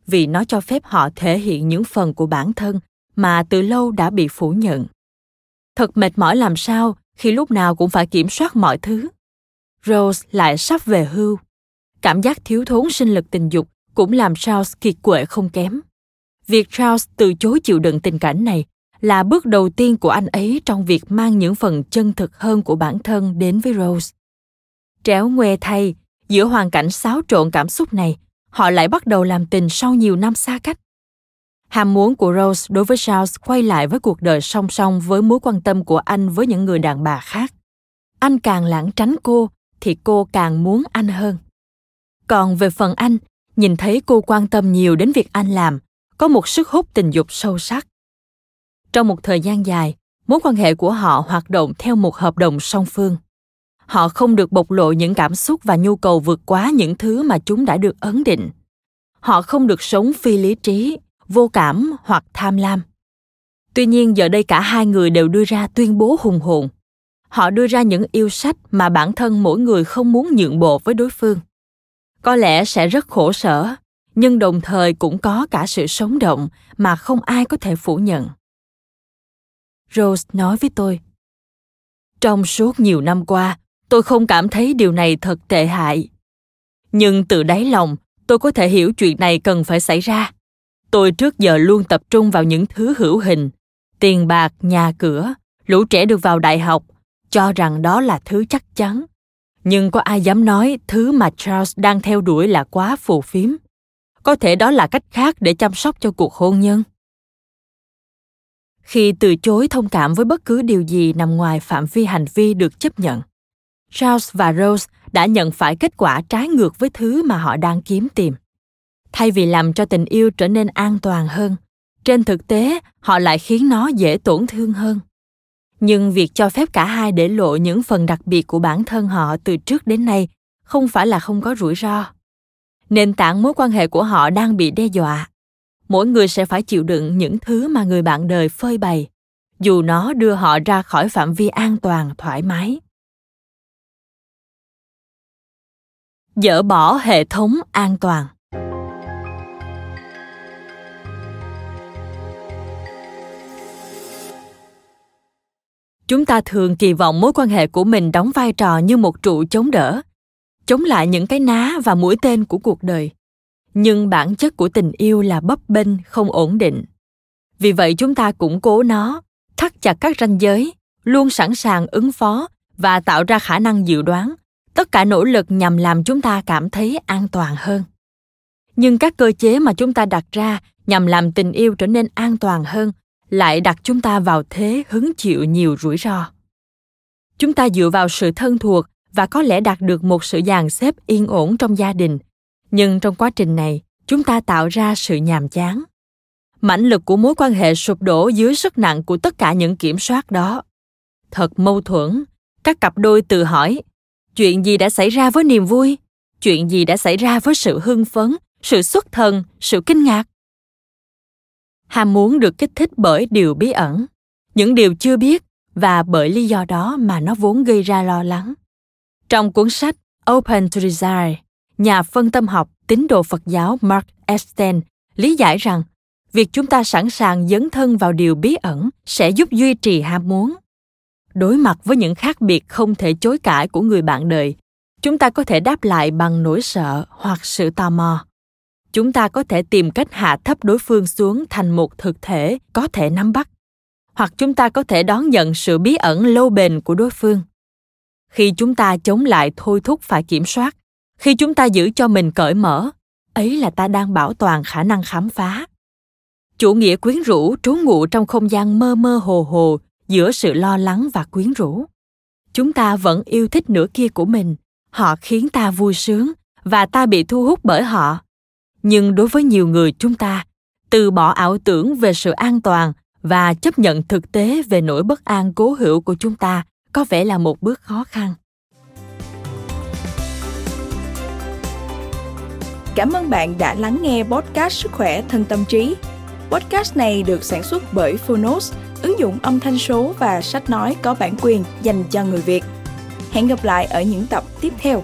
vì nó cho phép họ thể hiện những phần của bản thân mà từ lâu đã bị phủ nhận thật mệt mỏi làm sao khi lúc nào cũng phải kiểm soát mọi thứ. Rose lại sắp về hưu. Cảm giác thiếu thốn sinh lực tình dục cũng làm Charles kiệt quệ không kém. Việc Charles từ chối chịu đựng tình cảnh này là bước đầu tiên của anh ấy trong việc mang những phần chân thực hơn của bản thân đến với Rose. Tréo ngoe thay, giữa hoàn cảnh xáo trộn cảm xúc này, họ lại bắt đầu làm tình sau nhiều năm xa cách. Ham muốn của Rose đối với Charles quay lại với cuộc đời song song với mối quan tâm của anh với những người đàn bà khác. Anh càng lãng tránh cô, thì cô càng muốn anh hơn. Còn về phần anh, nhìn thấy cô quan tâm nhiều đến việc anh làm, có một sức hút tình dục sâu sắc. Trong một thời gian dài, mối quan hệ của họ hoạt động theo một hợp đồng song phương. Họ không được bộc lộ những cảm xúc và nhu cầu vượt quá những thứ mà chúng đã được ấn định. Họ không được sống phi lý trí, vô cảm hoặc tham lam. Tuy nhiên giờ đây cả hai người đều đưa ra tuyên bố hùng hồn. Họ đưa ra những yêu sách mà bản thân mỗi người không muốn nhượng bộ với đối phương. Có lẽ sẽ rất khổ sở, nhưng đồng thời cũng có cả sự sống động mà không ai có thể phủ nhận. Rose nói với tôi. Trong suốt nhiều năm qua, tôi không cảm thấy điều này thật tệ hại. Nhưng từ đáy lòng, tôi có thể hiểu chuyện này cần phải xảy ra tôi trước giờ luôn tập trung vào những thứ hữu hình tiền bạc nhà cửa lũ trẻ được vào đại học cho rằng đó là thứ chắc chắn nhưng có ai dám nói thứ mà charles đang theo đuổi là quá phù phiếm? Có thể đó là cách khác để chăm sóc cho cuộc hôn nhân. Khi từ chối thông cảm với bất cứ điều gì nằm ngoài phạm vi hành vi được chấp nhận, charles và rose đã nhận phải kết quả trái ngược với thứ mà họ đang kiếm tìm. Thay vì làm cho tình yêu trở nên an toàn hơn, trên thực tế, họ lại khiến nó dễ tổn thương hơn nhưng việc cho phép cả hai để lộ những phần đặc biệt của bản thân họ từ trước đến nay không phải là không có rủi ro. Nền tảng mối quan hệ của họ đang bị đe dọa. Mỗi người sẽ phải chịu đựng những thứ mà người bạn đời phơi bày, dù nó đưa họ ra khỏi phạm vi an toàn, thoải mái. Dỡ bỏ hệ thống an toàn. Chúng ta thường kỳ vọng mối quan hệ của mình đóng vai trò như một trụ chống đỡ, chống lại những cái ná và mũi tên của cuộc đời. Nhưng bản chất của tình yêu là bấp bênh, không ổn định. Vì vậy chúng ta củng cố nó, thắt chặt các ranh giới, luôn sẵn sàng ứng phó và tạo ra khả năng dự đoán. Tất cả nỗ lực nhằm làm chúng ta cảm thấy an toàn hơn. Nhưng các cơ chế mà chúng ta đặt ra nhằm làm tình yêu trở nên an toàn hơn lại đặt chúng ta vào thế hứng chịu nhiều rủi ro. Chúng ta dựa vào sự thân thuộc và có lẽ đạt được một sự dàn xếp yên ổn trong gia đình, nhưng trong quá trình này, chúng ta tạo ra sự nhàm chán. Mãnh lực của mối quan hệ sụp đổ dưới sức nặng của tất cả những kiểm soát đó. Thật mâu thuẫn, các cặp đôi tự hỏi, chuyện gì đã xảy ra với niềm vui? Chuyện gì đã xảy ra với sự hưng phấn, sự xuất thần, sự kinh ngạc? Ham muốn được kích thích bởi điều bí ẩn, những điều chưa biết và bởi lý do đó mà nó vốn gây ra lo lắng. Trong cuốn sách open to desire, nhà phân tâm học tín đồ phật giáo mark Epstein lý giải rằng việc chúng ta sẵn sàng dấn thân vào điều bí ẩn sẽ giúp duy trì ham muốn. Đối mặt với những khác biệt không thể chối cãi của người bạn đời, chúng ta có thể đáp lại bằng nỗi sợ hoặc sự tò mò chúng ta có thể tìm cách hạ thấp đối phương xuống thành một thực thể có thể nắm bắt. Hoặc chúng ta có thể đón nhận sự bí ẩn lâu bền của đối phương. Khi chúng ta chống lại thôi thúc phải kiểm soát, khi chúng ta giữ cho mình cởi mở, ấy là ta đang bảo toàn khả năng khám phá. Chủ nghĩa quyến rũ trú ngụ trong không gian mơ mơ hồ hồ giữa sự lo lắng và quyến rũ. Chúng ta vẫn yêu thích nửa kia của mình, họ khiến ta vui sướng và ta bị thu hút bởi họ nhưng đối với nhiều người chúng ta từ bỏ ảo tưởng về sự an toàn và chấp nhận thực tế về nỗi bất an cố hữu của chúng ta có vẻ là một bước khó khăn Cảm ơn bạn đã lắng nghe podcast Sức khỏe thân tâm trí. Podcast này được sản xuất bởi Phonos, ứng dụng âm thanh số và sách nói có bản quyền dành cho người Việt. Hẹn gặp lại ở những tập tiếp theo.